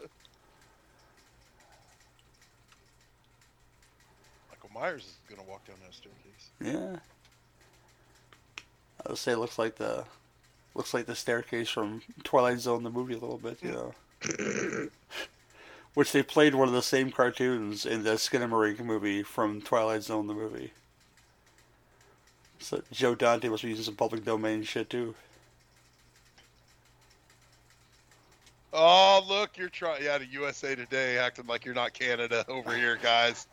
Michael Myers is gonna walk down that staircase. Yeah. I would say it looks like the looks like the staircase from Twilight Zone the movie a little bit, you know. Which they played one of the same cartoons in the Skinamarink movie from Twilight Zone the movie. So Joe Dante must be using some public domain shit too. Oh, look, you're trying. Yeah, the USA Today acting like you're not Canada over here, guys.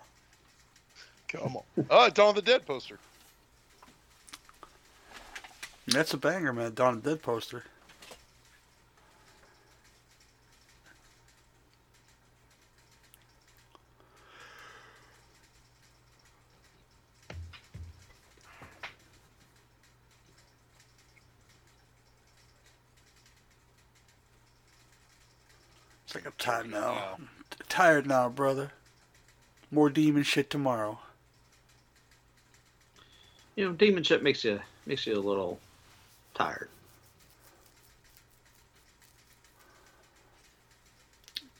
Come on. Oh, Dawn of the Dead poster. That's a banger, man. Dawn of the Dead poster. It's like I'm tired now. Wow. Tired now, brother. More demon shit tomorrow. You know, demon shit makes you makes you a little tired.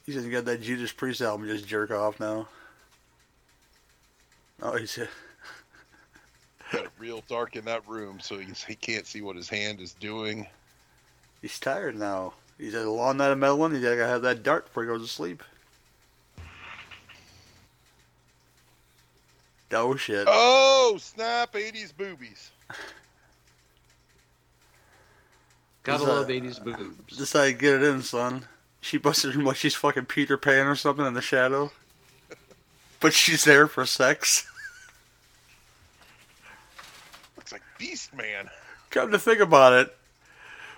He's just got that Judas Priest album just jerk off now. Oh, he's Got real dark in that room, so he's, he can't see what his hand is doing. he's tired now. He's had a long night of meddling. He's gotta have that dart before he goes to sleep. Oh shit! Oh, snap! 80s boobies. Gotta Is, love 80s boobs. This how you get it in, son. She busted him like she's fucking Peter Pan or something in the shadow. But she's there for sex. Looks like Beast Man. Come to think about it.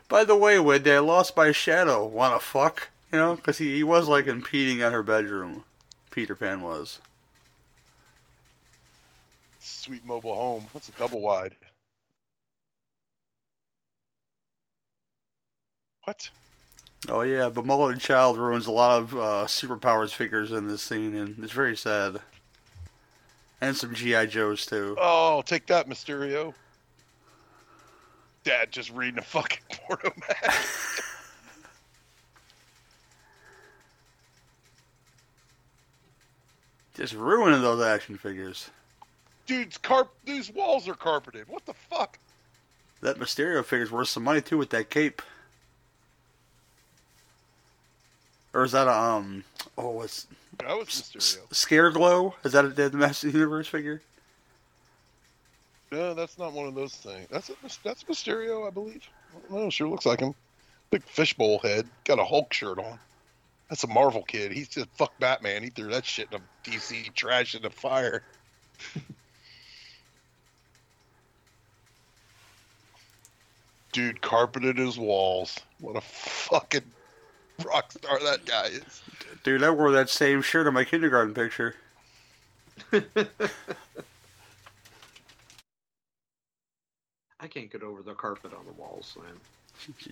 By the way, Wendy, I lost my shadow. Wanna fuck? You know, because he, he was like impeding on her bedroom. Peter Pan was. Sweet mobile home. What's a double wide? What? Oh yeah, but Mullet and Child ruins a lot of uh, superpowers figures in this scene, and it's very sad. And some GI Joes too. Oh, take that, Mysterio. Dad just reading a fucking porno mag. Just ruining those action figures. Dude's carp. These walls are carpeted. What the fuck? That Mysterio figure's worth some money too with that cape. Or is that a um? Oh, what's That was Mysterio. Scare Glow? Is that a Dead Master Universe figure? No, that's not one of those things. That's a, that's Mysterio, I believe. No. Sure looks like him. Big fishbowl head. Got a Hulk shirt on. That's a Marvel kid. He's just fuck Batman. He threw that shit in a DC trash in the fire. Dude carpeted his walls. What a fucking rock star that guy is. Dude, I wore that same shirt in my kindergarten picture. I can't get over the carpet on the walls, man.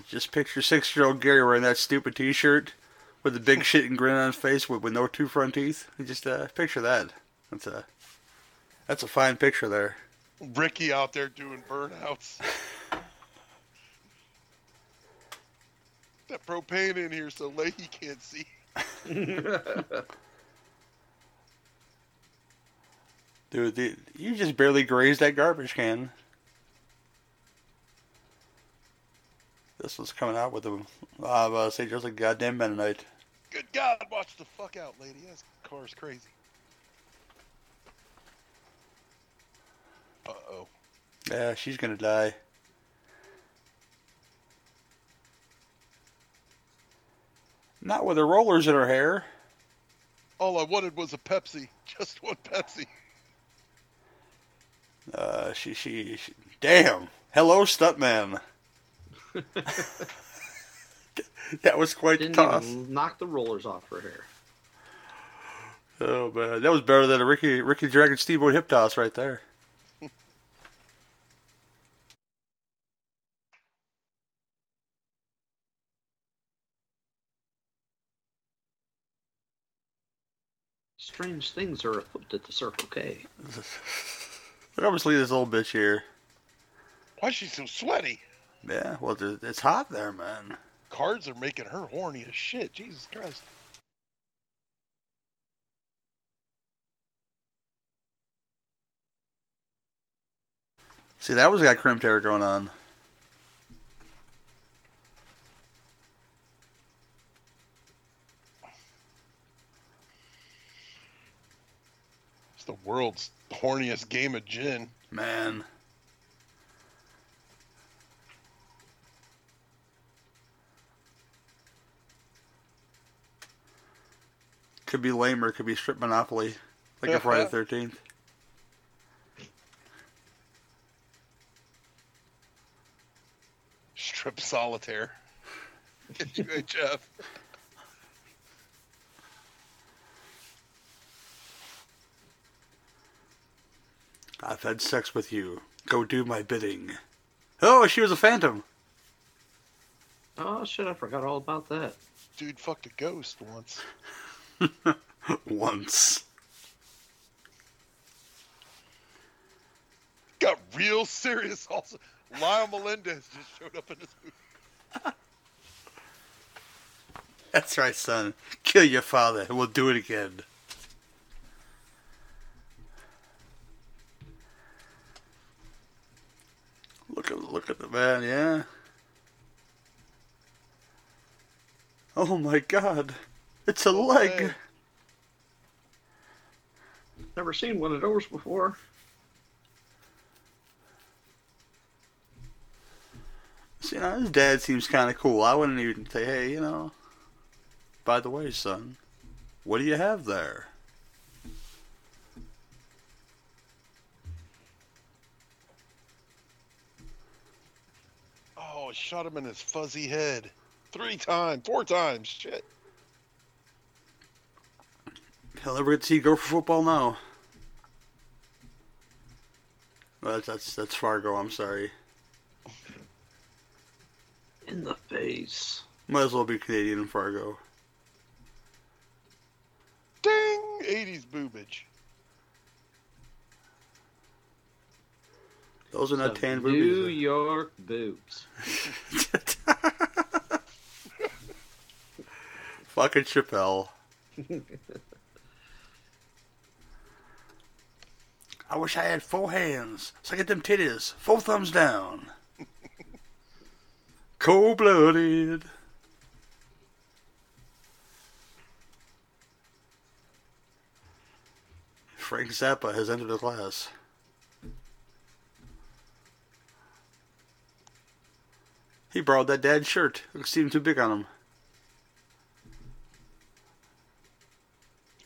Just picture six-year-old Gary wearing that stupid T-shirt with a big shit and grin on his face with, with no two front teeth. Just uh, picture that. That's a that's a fine picture there. Ricky out there doing burnouts. that propane in here so Leahy can't see. Dude, the, you just barely grazed that garbage can. This was coming out with a, uh, say just a goddamn Mennonite. Good God, watch the fuck out, lady. That car's crazy. Uh oh. Yeah, she's gonna die. Not with the rollers in her hair. All I wanted was a Pepsi. Just one Pepsi. Uh, she, she, she, damn. Hello, stuntman. that was quite the Didn't toss. even knock the rollers off her hair. Oh man, that was better than a Ricky Ricky Dragon Steamboat hip toss right there. Strange things are afoot at the Circle K. But obviously, this little bitch here. Why is she so sweaty? Yeah, well, it's hot there, man. Cards are making her horny as shit. Jesus Christ. See, that was got crimped hair going on. It's the world's horniest game of gin. Man. Could be lamer, could be strip monopoly, like a Friday the Thirteenth. Strip solitaire. Get you HF. I've had sex with you. Go do my bidding. Oh, she was a phantom. Oh shit! I forgot all about that. Dude fucked a ghost once. Once. Got real serious also. Lyle Menendez just showed up in this movie. That's right, son. Kill your father, and we'll do it again. Look at look at the man, yeah. Oh my god. It's a leg. Never seen one of those before. See, now his dad seems kind of cool. I wouldn't even say, hey, you know, by the way, son, what do you have there? Oh, shot him in his fuzzy head. Three times, four times. Shit. He'll never get to see go for football now. Well, that's, that's that's Fargo. I'm sorry. In the face. Might as well be Canadian in Fargo. Ding! 80s boobage. Those are not tan Some New boobies. York boobs. Fucking Chappelle. I wish I had four hands so I get them titties. Four thumbs down. Cold blooded. Frank Zappa has entered the class. He borrowed that dad's shirt. It seemed too big on him.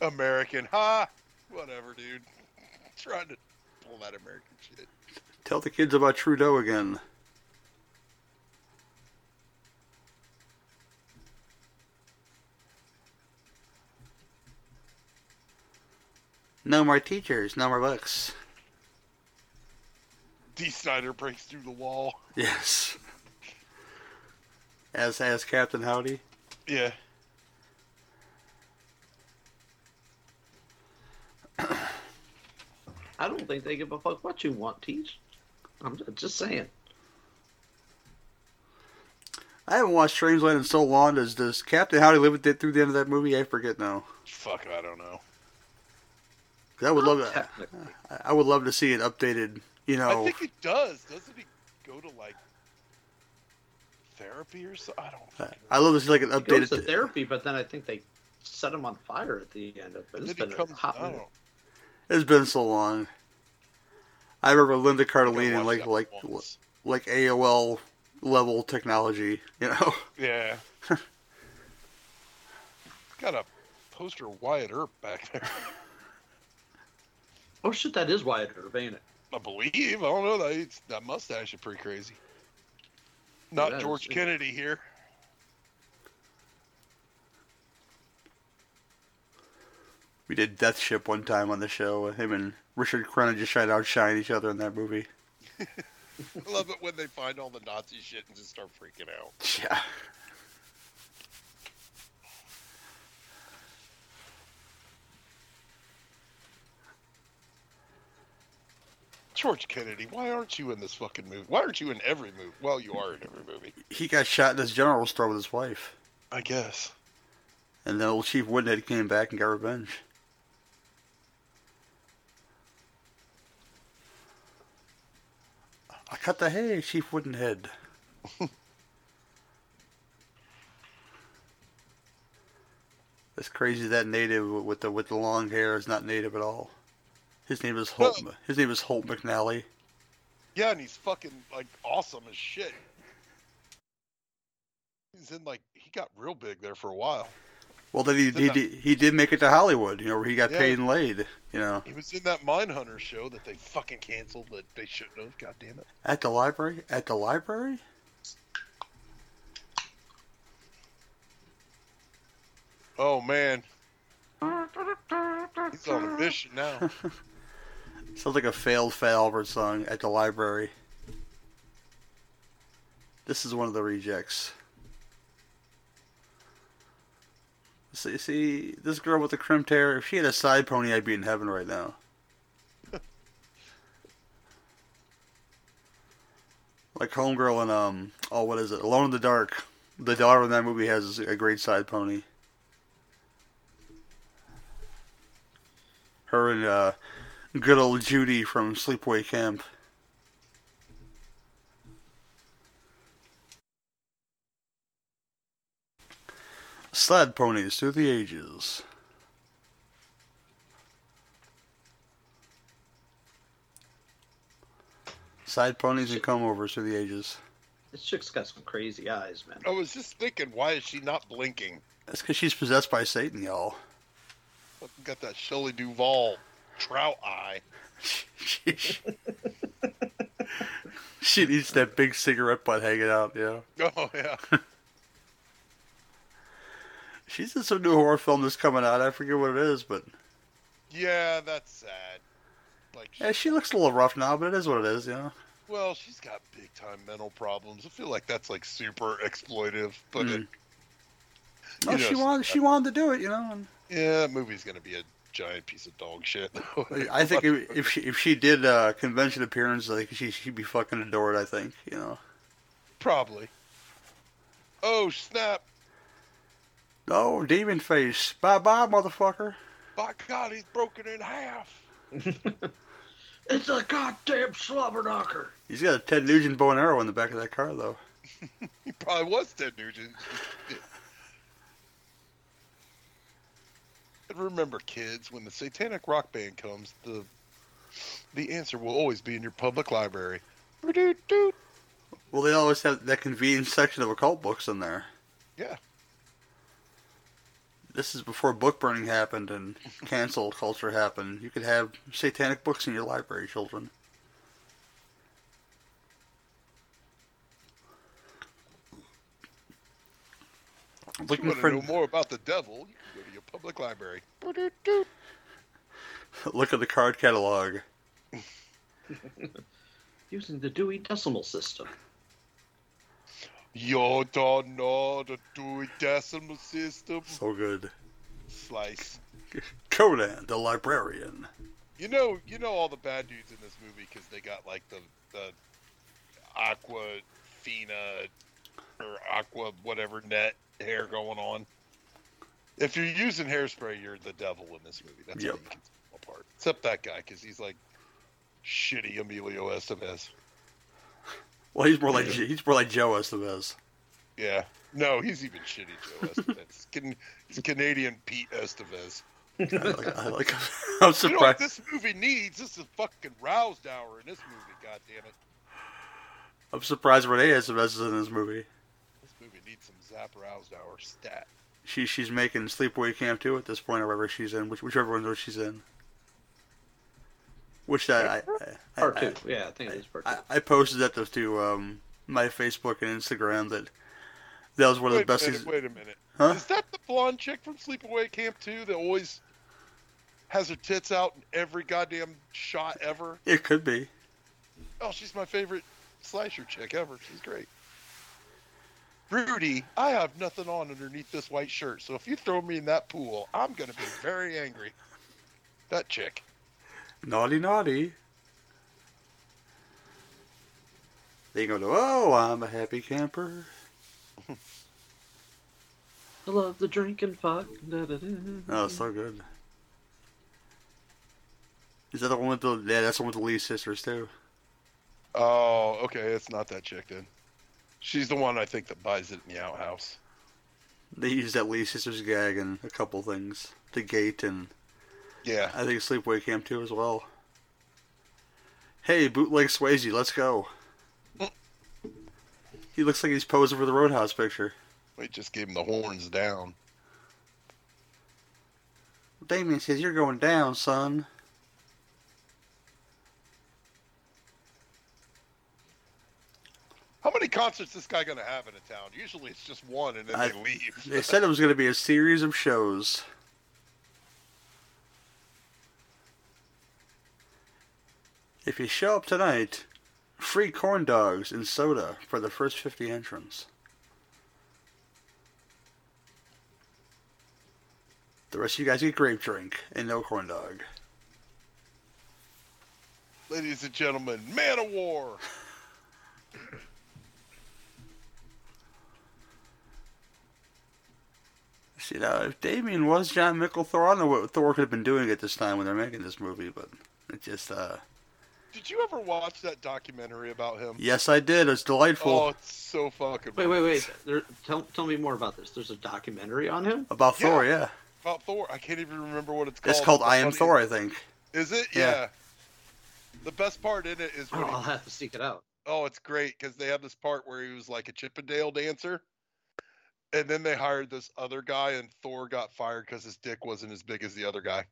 American. Ha! Whatever, dude. Trying to pull that American shit. Tell the kids about Trudeau again. No more teachers, no more books. Dee Snider breaks through the wall. Yes. As as Captain Howdy. Yeah. I don't think they give a fuck what you want, teach. I'm just saying. I haven't watched Strangeland in so long. Does does Captain Howdy live with it through the end of that movie? I forget now. Fuck, I don't know. I would love to. I would love to see it updated. You know, I think it does. Doesn't he go to like therapy or so? I don't. fucking I love this like an He goes updated. to therapy, but then I think they set him on fire at the end of it. It's Then been he comes. a hot I don't minute. know. It's been so long. I remember Linda I gotta Cardellini and like like once. like AOL level technology. You know, Yeah. Got a poster of Wyatt Earp back there. Oh shit, that is Wyatt Earp, ain't it? I believe. I don't know. That that mustache is pretty crazy. Not that is- George Kennedy here. we did Death Ship one time on the show. With him and Richard Crenna just trying to outshine each other in that movie. I love it when they find all the Nazi shit and just start freaking out. Yeah. George Kennedy, why aren't you in this fucking movie? Why aren't you in every movie? Well, you are in every movie. He got shot in his general store with his wife, I guess. and then old Chief Woodenhead came back and got revenge. I cut the hay, Chief Woodenhead. It's crazy that native with the with the long hair is not native at all. His name is Holt. No. His name is Holt McCallany. Yeah, and he's fucking like awesome as shit. He's in like he got real big there for a while. Well, then he he that- did, he did make it to Hollywood. You know, where he got Yeah. paid and laid. You know, He was in that Mindhunter show that they fucking canceled that they shouldn't have. God damn it. at the library. At the library. Oh man. He's on a mission now. Sounds like a failed Fat Albert song at the library. This is one of the rejects. See, see, this girl with the crimped hair, if she had a side pony, I'd be in heaven right now. like Homegirl and, um, oh, what is it? Alone in the Dark. The daughter in that movie has a great side pony. Her and, uh, good old Judy from Sleepaway Camp. Sled ponies through the ages. Side ponies and come overs through the ages. This chick's got some crazy eyes, man. I was just thinking, why is she not blinking? That's because she's possessed by Satan, y'all. Fucking Got that Shelley Duvall trout eye. she, she needs that big cigarette butt hanging out, yeah. Oh yeah. She's in some new horror film that's coming out. I forget what it is, but Yeah, that's sad. Like, yeah, she looks a little rough now, but it is what it is, you know. well, she's got big time mental problems. I feel like that's like super exploitive, but Mm. it, No, you she wanted she wanted to do it, you know. And yeah, that movie's gonna be a giant piece of dog shit. I think if, if she if she did uh, convention appearance, like she she'd be fucking adored. I think you know. probably. Oh snap! Oh, demon face, bye bye, motherfucker. By God, he's broken in half. it's a goddamn slobber knocker. He's got a Ted Nugent bow and arrow in the back of that car, though. He probably was Ted Nugent. And remember, kids, when the Satanic Rock Band comes, the the answer will always be in your public library. Well, they always have that convenient section of occult books in there. Yeah. This is before book burning happened and cancel culture happened. You could have satanic books in your library, children. Looking you want for know more about the devil, you public library. Look at the card catalog. Using the Dewey Decimal System. You don't know the Dewey Decimal System. So good. Slice. Conan, the librarian. You know, you know all the bad dudes in this movie because they got like the the Aqua, Fina, or aqua whatever net hair going on. If you're using hairspray, you're the devil in this movie. That's Yep. how you can tell apart. Except that guy, because he's like shitty Emilio Estevez. Well, he's more like he's more like Joe Estevez. Yeah. No, he's even shitty Joe Estevez. Can, he's Canadian Pete Estevez. I like, I like I'm You know what surprised. this movie needs? This is fucking Rowsdower in this movie, God damn it. I'm surprised Renee Estevez is in this movie. This movie needs some zap Rowsdower stat. She she's making Sleepaway Camp 2 at this point, or wherever she's in, which, whichever one she's in. Which I I, I, Part I, two. yeah, I think it is part two. I, I posted that to, to um, my Facebook and Instagram that that was one of the best. a minute, wait a minute. Huh? Is that the blonde chick from Sleepaway Camp 2 that always has her tits out in every goddamn shot ever? It could be. Oh, she's my favorite slasher chick ever. She's great. Rudy, I have nothing on underneath this white shirt, so if you throw me in that pool, I'm gonna be very angry. That chick. Naughty, naughty. They go to, oh, I'm a happy camper. I love the drink and fuck. Da, da, da, Oh, so good. Is that the one with the? Yeah, that's the one with the Lee sisters too. Oh, okay, it's not that chick then. She's the one I think that buys it in the outhouse. They used that Lee sisters gag in a couple things. The gate and Yeah. I think Sleepaway Camp too as well. Hey, bootleg Swayze, let's go. He looks like he's posing for the Roadhouse picture. We just gave him the horns down. Damien says you're going down, son. How many concerts this guy gonna have in a town? Usually it's just one and then I- they leave. They said it was going to be a series of shows. If you show up tonight, free corn dogs and soda for the first 50 entrants. The rest of you guys get grape drink and no corn dog. Ladies and gentlemen, Man of War. See know, if Damien was Jon Mikl Thor, I don't know what Thor could have been doing at this time when they're making this movie, but it just, uh, Did you ever watch that documentary about him? yes, I did. It's delightful. Oh, it's so fucking. Wait, wait, wait. There, tell, tell me more about this. There's a documentary on him. About Yeah. Thor, yeah. About Thor, I can't even remember what it's called. It's called I Am funny- Thor, I think. Is it? Yeah. Yeah. The best part in it is Oh, when he I'll have to seek it out. Oh, it's great because they have this part where he was like a Chippendale dancer, and then they hired this other guy, and Thor got fired because his dick wasn't as big as the other guy.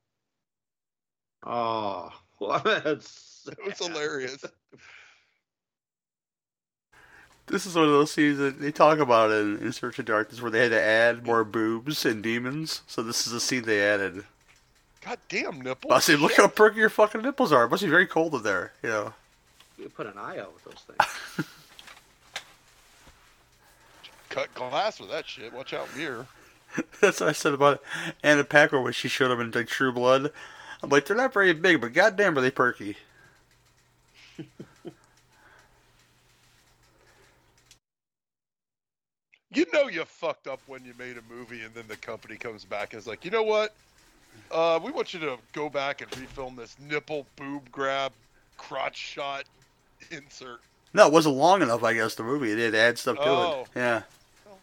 Oh, well, that's It was hilarious. This is one of those scenes that they talk about in, in Search of Darkness where they had to add more boobs and demons. So this is a scene they added. God damn nipples! I said, look how perky your fucking nipples are. It must be very cold in there, you know. You put an eye out with those things. Cut glass with that shit. Watch out, mirror. That's what I said about it. Anna Paquin when she showed them in like True Blood. I'm like, they're not very big, but goddamn are they perky. You know you fucked up when you made a movie, and then the company comes back and is like, you know what? Uh, we want you to go back and refilm this nipple boob grab crotch shot insert. No, it wasn't long enough, I guess, the movie. They had to add stuff to Oh. it. Yeah.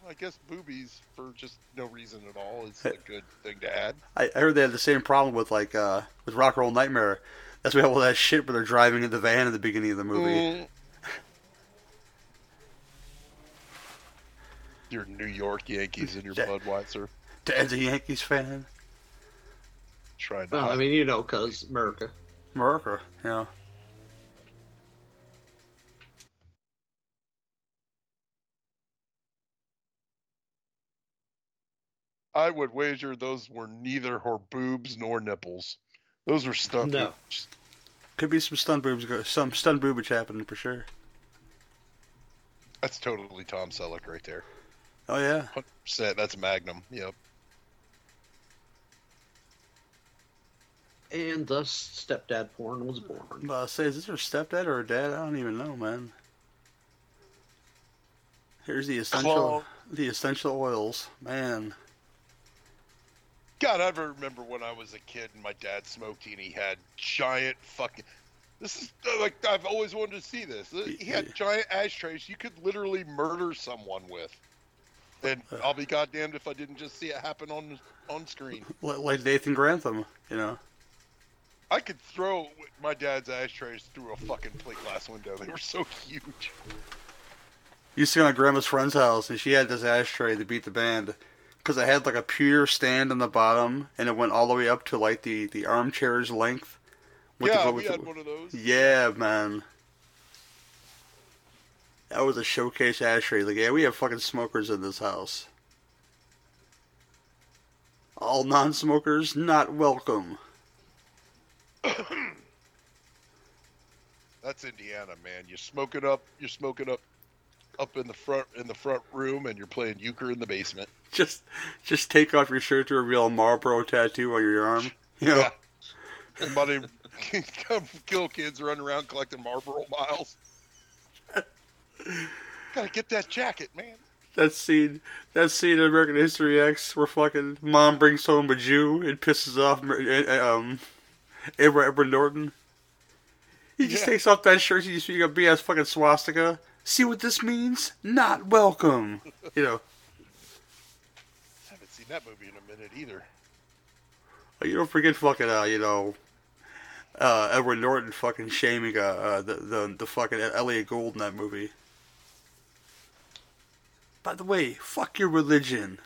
Well, I guess boobies for just no reason at all is a good thing to add. I, I heard they had the same problem with like uh with Rock Roll Nightmare. That's why all that shit where they're driving in the van at the beginning of the movie. Mm. Your New York Yankees and your Yeah. Budweiser Dad's a Yankees fan. trying to. well, I mean, you know, cause America. America, you I would wager those were neither her boobs nor nipples. Those were stuff. No. Could be some stun boobs, go- some stun boobage happening for sure. That's totally Tom Selleck right there. Oh yeah, 100%. That's Magnum. Yep. And thus, stepdad porn was born. but I say, is this her stepdad or her dad? I don't even know, man. Here's the essential, the essential oils, man. God, I remember when I was a kid and my dad smoked and he had giant fucking. This is uh, like I've always wanted to see this. Uh, He had giant ashtrays you could literally murder someone with, and I'll be goddamned if I didn't just see it happen on on screen. Like Nathan Grantham, you know. I could throw my dad's ashtrays through a fucking plate glass window. They were so huge. Used to go to my grandma's friend's house, and she had this ashtray to beat the band, because it had like a pewter stand on the bottom, and it went all the way up to like the the armchair's length. With yeah, the, we the- had one of those. Yeah, man. That was a showcase ashtray. Like, yeah, we have fucking smokers in this house. All non-smokers not welcome. That's Indiana, man. You smoke it up. You're smoking up, up in the front in the front room, and you're playing euchre in the basement. Just, just take off your shirt to reveal a Marlboro tattoo on your arm. You know, Yeah. Somebody come kill kids running around collecting Marlboro miles. Gotta get that jacket, man. that scene, that scene in American History X where fucking mom brings home a Jew and pisses off uh, um, Edward, Edward Norton. He just Yeah. takes off that shirt. He's you got big ass fucking swastika. See what this means? Not welcome. You know. I haven't seen that movie in a minute either. You don't forget fucking uh, you know, uh, Edward Norton fucking shaming uh, uh the, the the fucking Elliott Gould in that movie. By the way, fuck your religion.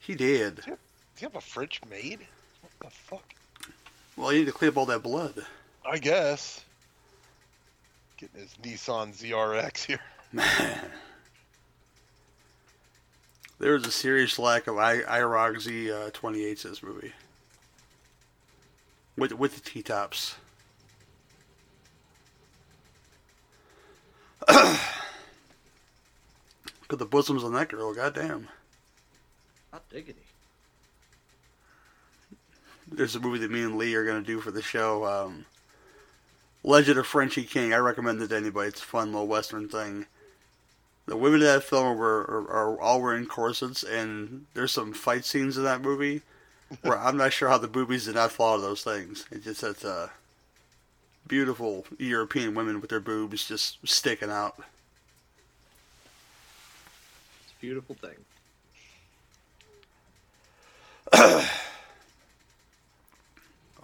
he did. Do you have a French maid? What the fuck? Well, you need to clean up all that blood. I guess. Getting his Nissan ZRX here. Man. There was a serious lack of I- IROC Z uh, 28s in this movie. With, with the T tops. Look at the bosoms on that girl, goddamn. Hot diggity. There's a movie that me and Lee are going to do for the show. Um, Legend of Frenchie King. I recommend it to anybody. It's a fun little western thing. The women in that film were are, are all wearing corsets, and there's some fight scenes in that movie where I'm not sure how the boobies did not follow those things. It just that's uh, beautiful European women with their boobs just sticking out. It's a beautiful thing.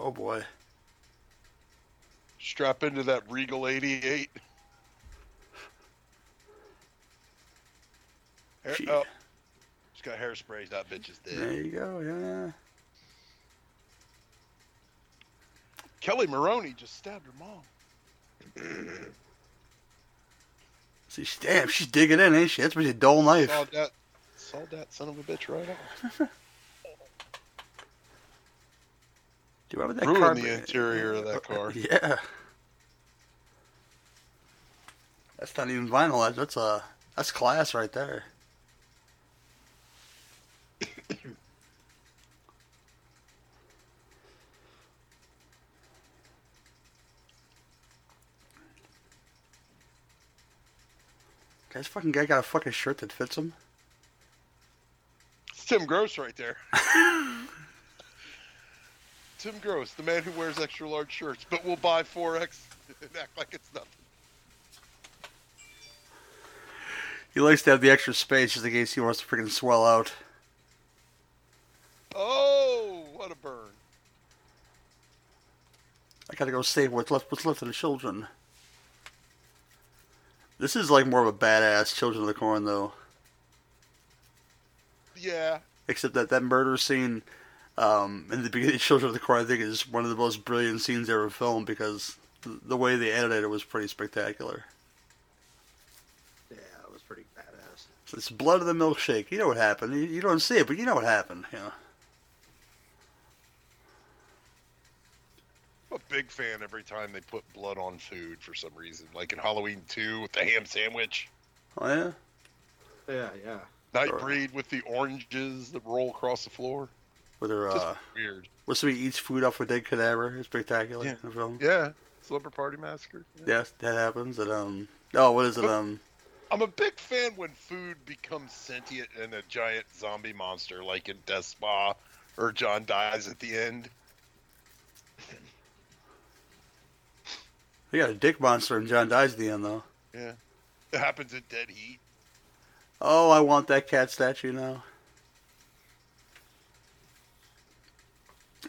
Oh boy. Strap into that Regal 88. Hair, Gee. oh, she's got hairspray. That bitch is dead. There you go. Yeah. Kelly Maroney just stabbed her mom. See, damn, she's digging in, ain't she? That's pretty dull knife. Saw that, saw that son of a bitch right off. Do you remember that Ruined car? the interior of that car. Yeah. That's not even vinyl. That's uh that's class right there. This fucking guy got a fucking shirt that fits him. It's Tim Gross right there. Tim Gross, the man who wears extra large shirts, but will buy 4X and act like it's nothing. He likes to have the extra space just in case he wants to freaking swell out. Oh, what a burn. I gotta go save what's left what's left of the children. This is like more of a badass Children of the Corn though. Yeah, Except that that murder scene um, in the beginning of Children of the Corn I think is one of the most brilliant scenes ever filmed because th- the way they edited it was pretty spectacular. Yeah, it was pretty badass. So it's blood of the milkshake. You know what happened. You, you don't see it, but you know what happened. You know. I'm a big fan every time they put blood on food for some reason. Like in Halloween 2 with the ham sandwich. Oh yeah. Yeah, yeah. Nightbreed with the oranges that roll across the floor. Where they're uh, weird. where somebody eats food off a dead cadaver. It's spectacular Yeah. in the film. Yeah. Slumber Party Massacre. Yes, that happens. And um, oh, what is it? Um, I'm a big fan when food becomes sentient and a giant zombie monster, like in Death Spa, or John dies at the end. they got a dick monster and John dies at the end though. Yeah, it happens in Dead Heat. Oh, I want that cat statue now.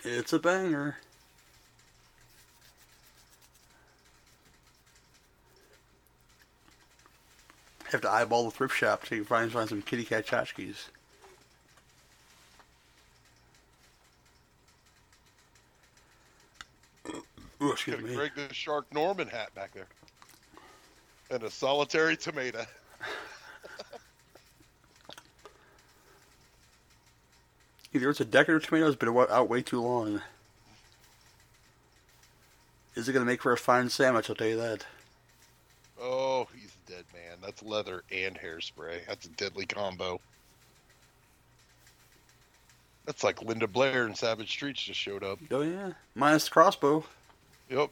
It's a banger. Have to eyeball the thrift shop to find find some kitty cat tchotchkes. Ooh, excuse a me. Greg the Shark Norman hat back there, and a solitary tomato. Either it's a decorative tomato has been out way too long. Is it going to make for a fine sandwich? I'll tell you that. Oh, he's a dead man. That's leather and hairspray. That's a deadly combo. That's like Linda Blair and Savage Streets just showed up. Oh yeah, minus the crossbow. Yep.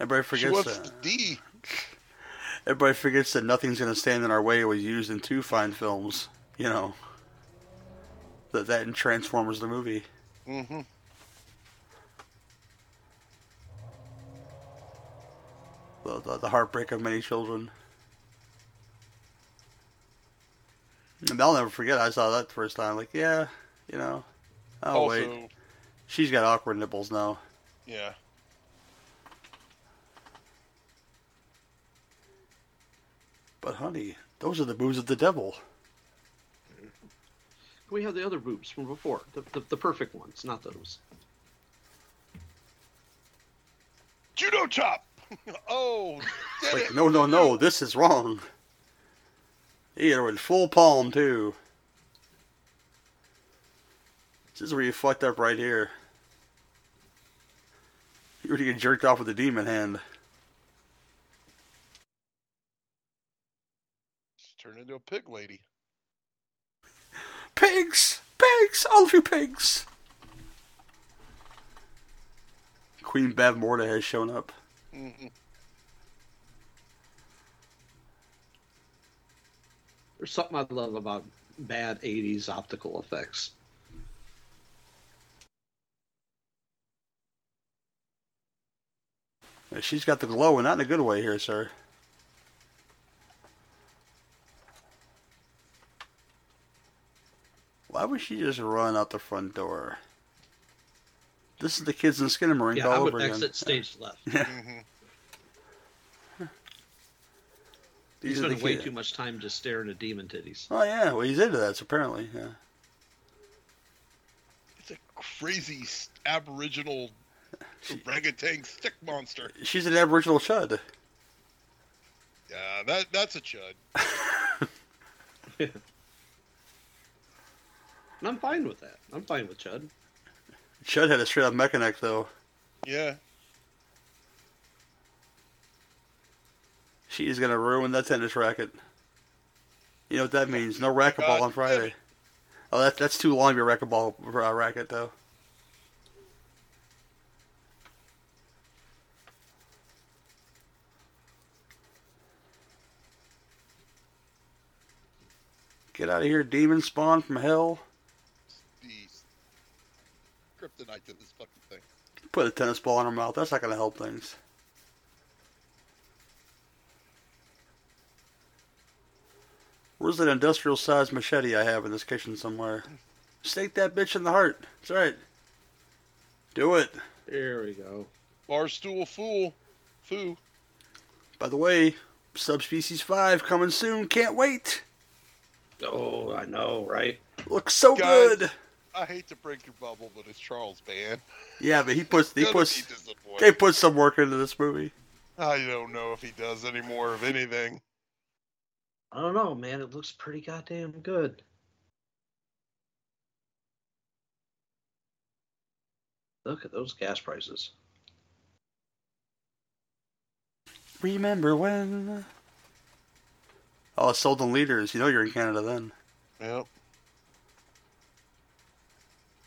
Everybody She forgets wants that. the D. Everybody forgets that nothing's going to stand in our way it was used in two fine films. You know, that that and Transformers the movie. Mm-hmm. The, the, the heartbreak of many children. And I'll never forget. I saw that the first time. Like, yeah, you know. Oh also, wait, she's got awkward nipples now. yeah. But honey, those are the boobs of the devil. We have the other boobs from before, the, the, the perfect ones, not those. Judo chop. oh, did Like, it. no, no, no, this is wrong. Either in full palm too. This is where you fucked up right here. You were to get jerked off with a demon hand. Turned into a pig lady. Pigs! Pigs! All of you pigs! Queen Bavmorda has shown up. hmm There's something I love about bad 80s optical effects. She's got the glow, and not in a good way here, sir. Why would she just run out the front door? This is the kids in Skinamarink Yeah, all I would over exit again. stage left. Yeah, hmm You these are the spend way kids. too much time just staring at demon titties. Oh yeah, well he's into that apparently. Yeah. It's a crazy s- aboriginal orangutan stick monster. She's an Aboriginal chud. Yeah, that that's a chud. And I'm fine with that. I'm fine with Chud. Chud had a straight up mechanic though. Yeah. She is gonna ruin that tennis racket. You know what that means? No racquetball on Friday. Oh, that, that's too long to be a racquetball uh, racket though. Get out of here, demon spawn from hell. The kryptonite to this fucking thing. Put a tennis ball in her mouth. That's not gonna help things. Where's that industrial sized machete I have in this kitchen somewhere? Stake that bitch in the heart. That's right. Do it. There we go. Barstool fool. Foo. By the way, Subspecies 5 coming soon. Can't wait. Oh, I know, right? Looks so Guys. good. I hate to break your bubble, but it's Charles Band. Yeah, but he puts he Gonna puts be disappointed. they put some work into this movie. I don't know if he does any more of anything. I don't know, man. It looks pretty goddamn good. Look at those gas prices. Remember when? Oh, it's sold in liters. You know you're in Canada then. Yep.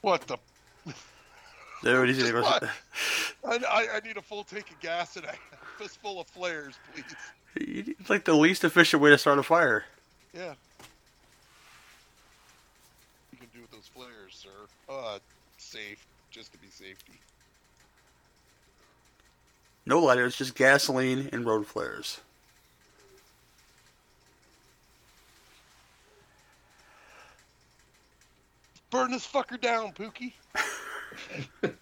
What the? Dude, he's gonna What? go. I, I, I need a full tank of gas and a fistful of flares, please. It's like the least efficient way to start a fire. Yeah. You can do with those flares, sir. Uh, safe, just to be safety. No lighter, it's just gasoline and road flares. Burn this fucker down, Pookie.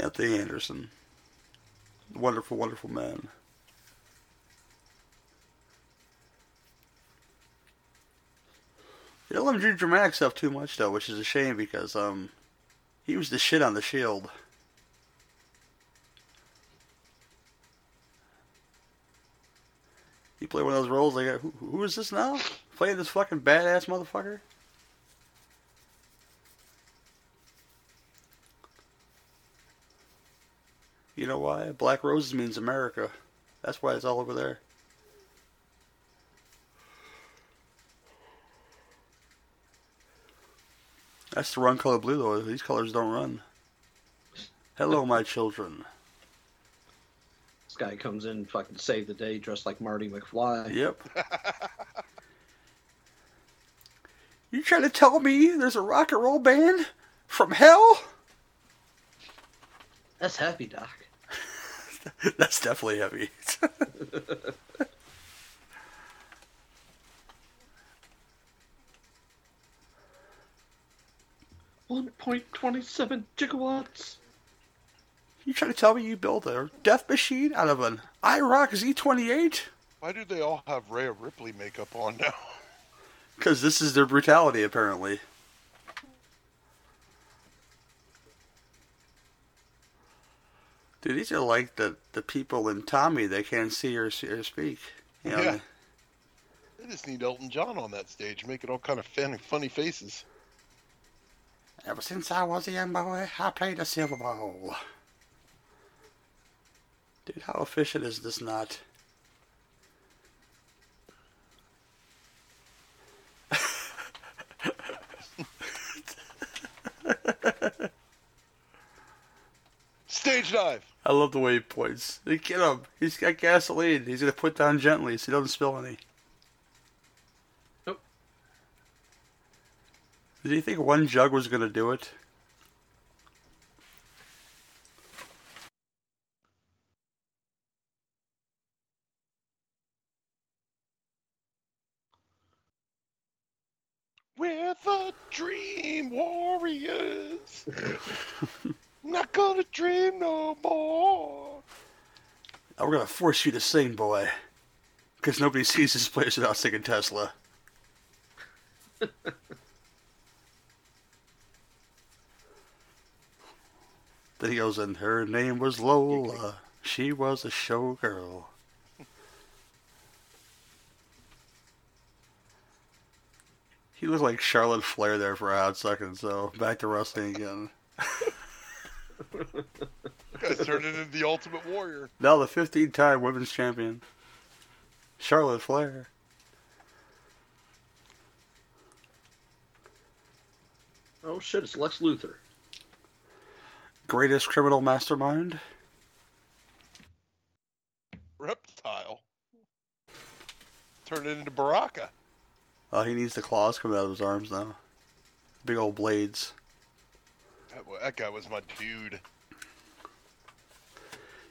Anthony Anderson. Wonderful, wonderful man. You don't let him do dramatic stuff too much though, which is a shame because um he was the shit on the shield. He played one of those roles like who, who is this now? Playing this fucking badass motherfucker? You know why? Black Roses means America. That's why it's all over there. That's the wrong color blue though. These colors don't run. Hello, my children. This guy comes in, fucking save the day, dressed like Marty McFly. Yep. you trying to tell me there's a rock and roll band from hell? That's heavy, Doc. That's definitely heavy. One point twenty-seven gigawatts. You trying to tell me you built a death machine out of an IROC Z28? Why do they all have Rhea Ripley makeup on now? Because this is their brutality, apparently. Dude, these are like the, the people in Tommy that can't see or, see or speak. You know, Yeah. They just need Elton John on that stage, making all kind of funny, funny faces. Ever since I was a young boy, I played the silver ball. Dude, how efficient is this not? Stage dive. I love the way he points. Get him. He's got gasoline. He's going to put down gently so he doesn't spill any. Nope. Did you think one jug was going to do it? We're the Dream Warriors. Not gonna dream no more. Oh, we're to force you to sing, boy. Because nobody sees this place without singing Tesla. then he goes, and her name was Lola. She was a showgirl. He looked like Charlotte Flair there for a hot second, so back to wrestling again. Guys turned it into the Ultimate Warrior. Now the 15 time women's champion, Charlotte Flair. Oh shit! It's Lex Luthor. Greatest criminal mastermind. Reptile. Turned it into Baraka. Oh, he needs the claws coming out of his arms now. Big old blades. That, that guy was my dude.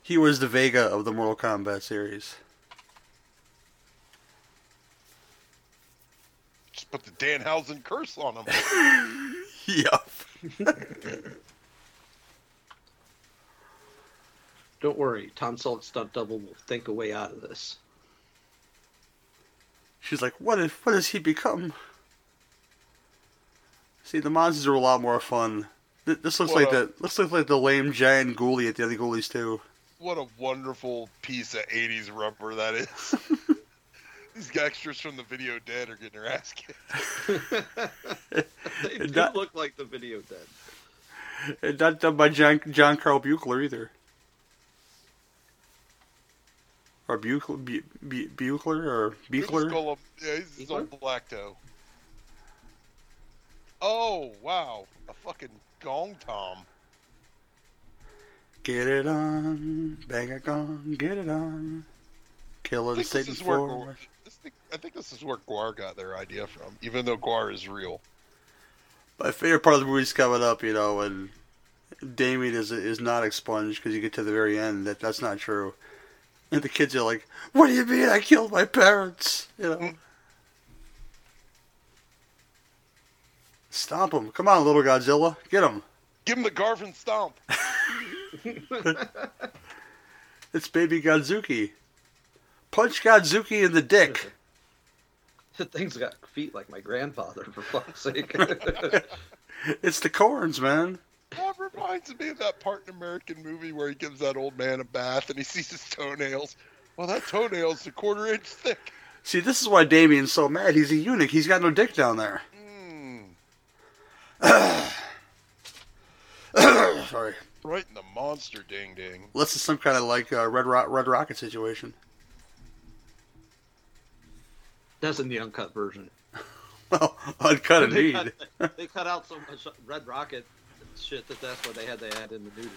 He was the Vega of the Mortal Kombat series. Just put the Danhausen curse on him. Yup. Don't worry, Tom Selleck's stunt double will think a way out of this. She's like, what if, what has he become? See, the monsters are a lot more fun. Th- This looks What like a- the looks like like the lame giant ghoulie at the other ghoulies too. what a wonderful piece of 80s rubber that is. These extras from the video dead are getting their ass kicked. they do that- look like the video dead. And not done by John John Carl Buchler either. Or Buchler, Bu- Bu- Buchler or We'll Buchler. call him- yeah, he's his own Buechler? black toe. Oh wow, a fucking gong tom. Get it on, bang a gong, get it on. I Killing think, this Satan is where for. This thing- I think this is where Gwar got their idea from, even though Gwar is real. My favorite part of the movie's coming up, you know, and Damien is is not expunged because you get to the very end that that's not true, and the kids are like, "What do you mean I killed my parents?" You know. Stomp him! Come on, little Godzilla, get him! Give him the Garvin stomp. It's baby Godzooky. Punch Godzooky in the dick. The thing's got feet like my grandfather, for fuck's sake. It's the corns, man. That reminds me of that part in American movie where he gives that old man a bath and he sees his toenails. Well, that toenail's a quarter inch thick. See, this is why Damien's so mad. He's a eunuch. He's got no dick down there. Mm, Sorry. right in the monster ding ding. This is some kind of like uh, Red Ro- Red Rocket situation. That's in the uncut version. Well, uncut They indeed. cut, they cut out so much Red Rocket shit that that's what they had to add in the nudity.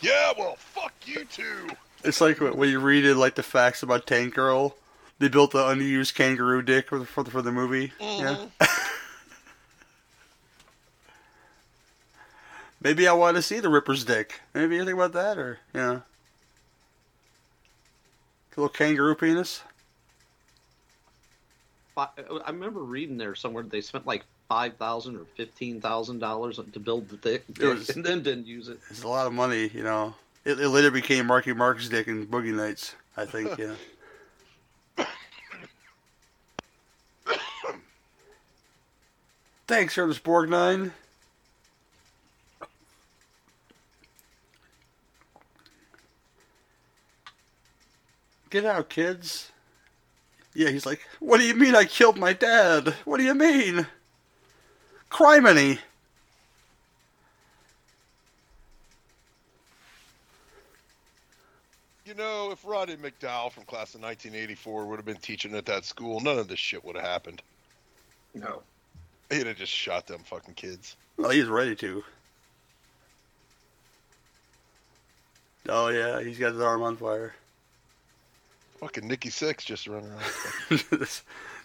Yeah, well, fuck you too. It's like when you read it, like the facts about Tank Girl. They built the unused kangaroo dick for the for the, for the movie. Yeah. Mhm. Maybe I want to see the Ripper's dick. Maybe you think about that, or yeah, little kangaroo penis. I remember reading there somewhere they spent like five thousand or fifteen thousand dollars to build the dick, was- and then didn't use it. It's a lot of money, you know. It, it later became Marky Mark's dick in Boogie Nights, I think. Yeah. Thanks, Ernest Borgnine. Get out, kids. Yeah, he's like, What do you mean I killed my dad? What do you mean? Criminy. You know, if Roddy McDowall from class of 1984 would have been teaching at that school, none of this shit would have happened. No. He'd have just shot them fucking kids. Well, he's ready to. Oh yeah, he's got his arm on fire. Fucking Nikki Sixx just running around. this,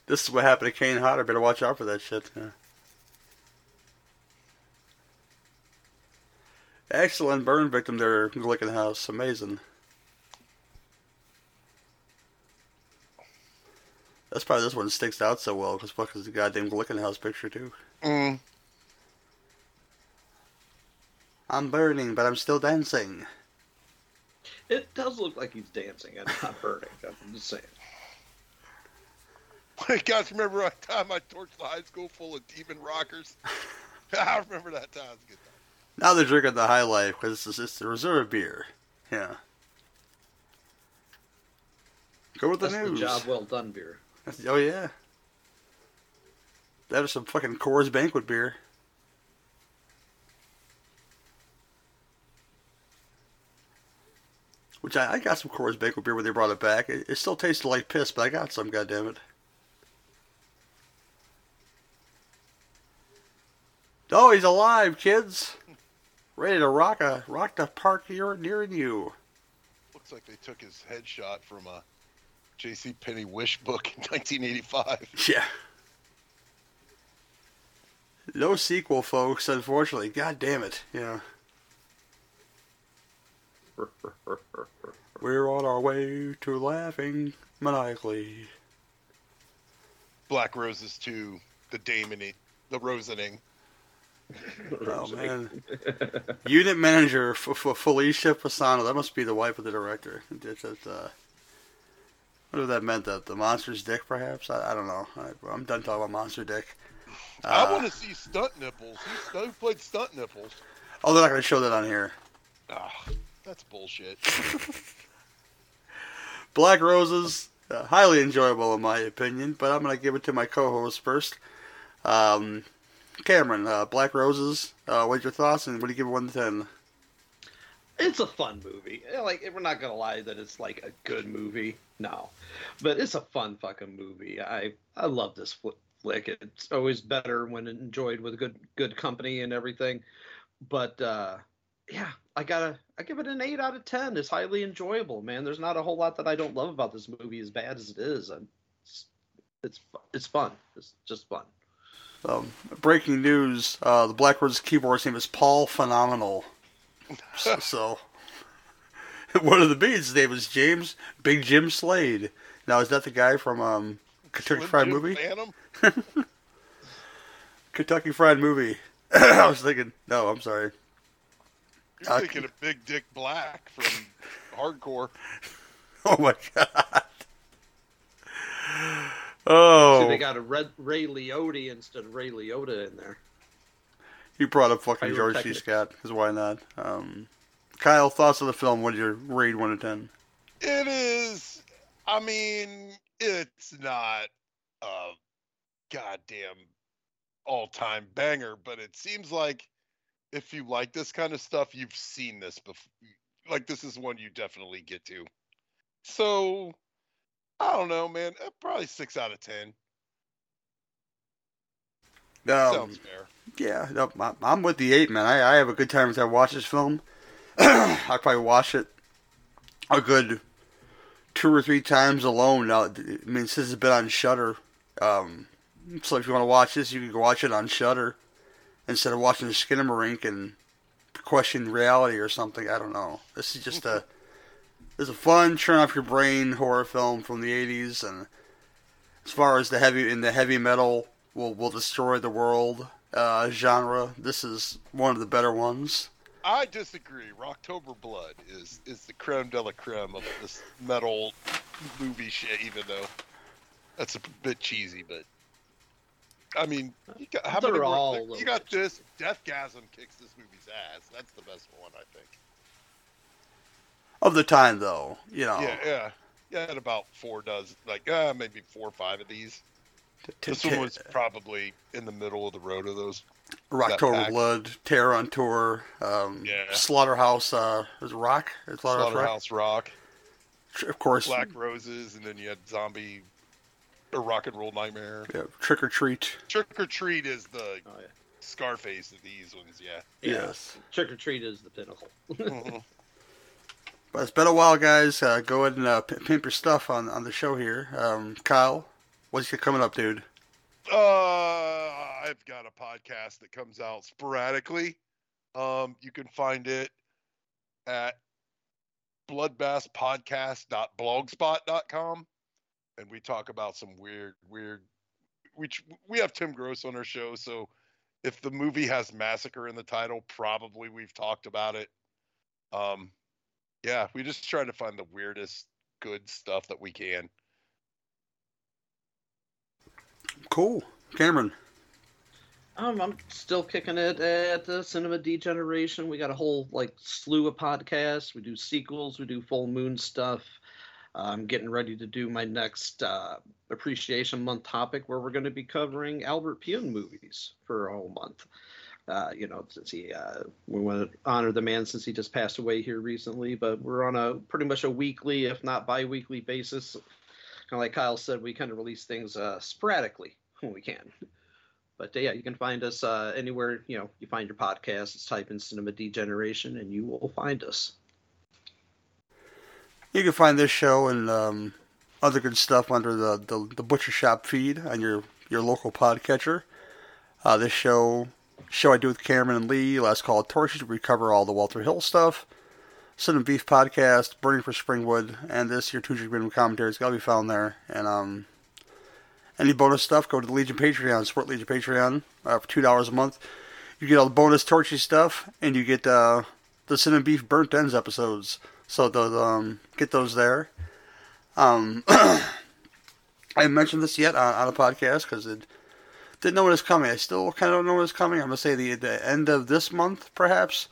this is what happened to Kane Hodder. Better watch out for that shit. Yeah. Excellent burn victim there, Glickenhaus. Amazing. That's probably this one sticks out so well because fuck is the goddamn Glickenhaus picture too. mm. I'm burning, but I'm still dancing. It does look like he's dancing and not burning. I'm just saying. I Guys, remember that time I torched the high school full of demon rockers? I remember that time. It was a good time. Now they're drinking the high life because it's, it's the reserve beer. Yeah. Go with the That's news. the job well done beer. That's- Oh yeah. That is some fucking Coors Banquet beer. Which I, I got some Coors Banquet beer when they brought it back. It, it still tasted like piss, but I got some. goddammit. Oh, he's alive, kids! Ready to rock a rock the park here near you. Looks like they took his headshot from uh, a J.C. Penney wish book in 1985. Yeah. No sequel, folks. Unfortunately, god damn it. Yeah. We're on our way to laughing maniacally. Black Roses 2, the Damon, the Rosening. Oh man. Unit manager for, for Felicia Fasano. That must be the wife of the director. It's just, uh, what if that meant? That the monster's dick, perhaps? I, I don't know. I, I'm done talking about monster dick. I Uh, want to see stunt nipples. Who, who played stunt nipples? Oh, they're not going to show that on here. Ah, that's bullshit. Black Roses, uh, highly enjoyable in my opinion, but I'm going to give it to my co-host first. Um, Cameron, uh, Black Roses, uh, what's your thoughts, and what do you give 1 to 10? It's a fun movie. Like we're not gonna lie that it's like a good movie. no. But it's a fun fucking movie. I I love this flick. It's always better when enjoyed with good good company and everything. But uh, yeah, I gotta I give it an eight out of ten. It's highly enjoyable, man. There's not a whole lot that I don't love about this movie, as bad as it is. It's it's, it's fun. It's just fun. Um, breaking news: uh, the Blackbirds keyboard's name is Paul Phenomenal. so, so, one of the beats' name is James Big Jim Slade. Now is that the guy from um, Kentucky Fried Jim Movie? Phantom? Kentucky Fried Movie. I was thinking, no, I'm sorry. You're Uh, thinking of Big Dick Black from Hardcore. Oh my god. Oh, See, they got a Red, Ray Liotta instead of Ray Liotta in there. he brought up fucking George C. Scott, because why not? Um, Kyle, thoughts of the film? What did you rate 1 to 10? It is. I mean, it's not a goddamn all-time banger, but it seems like if you like this kind of stuff, you've seen this before. Like this is one you definitely get to. So, I don't know, man. uh, Probably six out of ten. Um, Sounds fair. Yeah, no, I'm with the eight, man. I, I have a good time as I watch this film. I probably watch it a good two or three times alone. Now, I mean, since it's been on Shudder, um, so if you want to watch this, you can go watch it on Shudder instead of watching the Skinamarink and question reality or something. I don't know. This is just a this is a fun, turn off your brain horror film from the '80s, and as far as the heavy in the heavy metal will will destroy the world uh, genre. This is one of the better ones. I disagree. Rocktober Blood is is the creme de la creme of this metal movie shit. Even though that's a bit cheesy, but I mean, you got, how They're many more- all you got bit this. Deathgasm kicks this movie's ass. That's the best one, I think. Of the time, though, you know, Yeah, yeah, yeah. Had about four dozen, like uh, maybe four or five of these. t- This t- one was probably in the middle of the road of those. Rocktober that pack. Blood, Terror on Tour, um, Yeah. Slaughterhouse. Uh, was it Rock? Slaughterhouse, Rock? Slaughterhouse Rock, Tr- Of course, Black Roses, and then you had Zombie, or Rock and Roll Nightmare. yeah, Trick or Treat. Trick or Treat is the Oh yeah. Scarface of these ones, yeah. Yeah. Yes. Trick or treat is the pinnacle. Mhm. But it's been a while, guys. Uh, go ahead and uh, pimp your stuff on, on the show here. Um, Kyle, what's coming up, dude? uh, I've got a podcast that comes out sporadically. Um, you can find it at bloodbathpodcast.blogspot.com, and we talk about some weird, weird. We tr- we have Tim Gross on our show, so if the movie has massacre in the title, probably we've talked about it. Um, yeah, we just try to find the weirdest good stuff that we can. Cool. Cameron. Um, I'm still kicking it at the Cinema Degeneration. We got a whole like slew of podcasts. We do sequels. We do full moon stuff. I'm getting ready to do my next uh, Appreciation Month topic, where we're going to be covering Albert Pyun movies for a whole month. Uh, you know, since he uh, we want to honor the man since he just passed away here recently, but we're on a pretty much a weekly, if not bi-weekly basis. Kind of like Kyle said, we kind of release things uh, sporadically when we can. But yeah, you can find us uh, anywhere you know you find your podcast. Just type in Cinema Degeneration, and you will find us. You can find this show and um, other good stuff under the, the, the Butcher Shop feed on your, your local podcatcher. Uh, this show show I do with Cameron and Lee, Last Call of Torches, we cover all the Walter Hill stuff. Cinnamon Beef Podcast, Burning for Springwood, and this, your two minimum commentary, it's got to be found there. And um, any bonus stuff, go to the Legion Patreon, support Legion Patreon uh, for $2 a month. You get all the bonus Torchy stuff, and you get uh, the Cinnamon Beef Burnt Ends episodes. So those, um, get those there. Um, I haven't mentioned this yet on, on a podcast because it didn't know when it's coming. I still kind of don't know when it's coming. I'm gonna say the the end of this month, perhaps.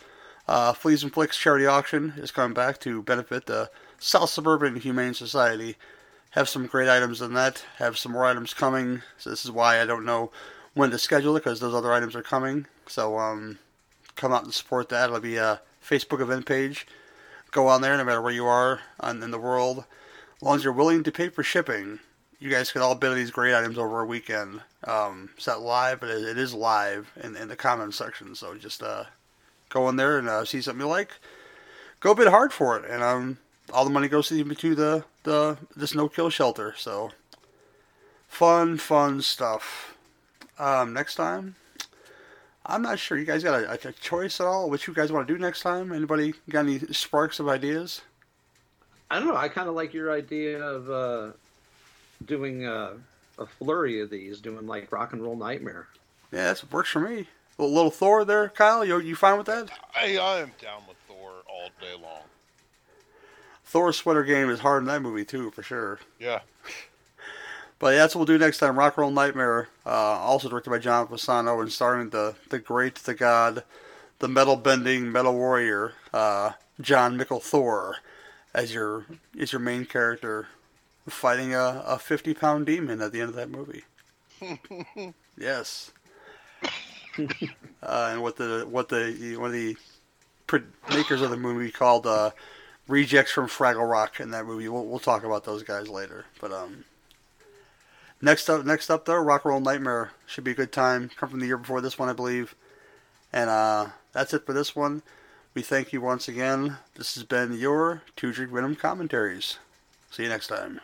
Uh, Fleas and Flicks charity auction is coming back to benefit the South Suburban Humane Society. Have some great items in that. Have some more items coming. So this is why I don't know when to schedule it because those other items are coming. So um, come out and support that. It'll be a Facebook event page go on there no matter where you are in the world. as long as you're willing to pay for shipping, you guys can all bid these great items over a weekend. Um, it's not live, but it, is live in, in the comment section. So just uh, go in there and uh, see something you like. Go bid hard for it, and um, all the money goes to the to the the this no kill shelter. So fun, fun stuff. Um, next time, I'm not sure. You guys got a, a choice at all? What you guys want to do next time? Anybody got any sparks of ideas? I don't know. I kind of like your idea of uh, doing uh, a flurry of these, doing like Rock and Roll Nightmare. Yeah, that works for me. A little, little Thor there, Kyle. You you fine with that? I, I am down with Thor all day long. Thor's sweater game is hard in that movie too, for sure. Yeah. But yeah, that's what we'll do next time. Rock and Roll Nightmare, uh, also directed by John Fasano and starring the the great, the god, the metal bending metal warrior, uh, Jon Mikl Thor, as your is your main character, fighting a, a fifty pound demon at the end of that movie. yes. uh, and what the what the one of the makers of the movie called uh, rejects from Fraggle Rock in that movie. We'll, we'll talk about those guys later. But um, next up, next up though, Rock and Roll Nightmare should be a good time. Come from the year before this one, I believe. And uh, that's it for this one. We thank you once again. This has been your Two Drink Venom commentaries. See you next time.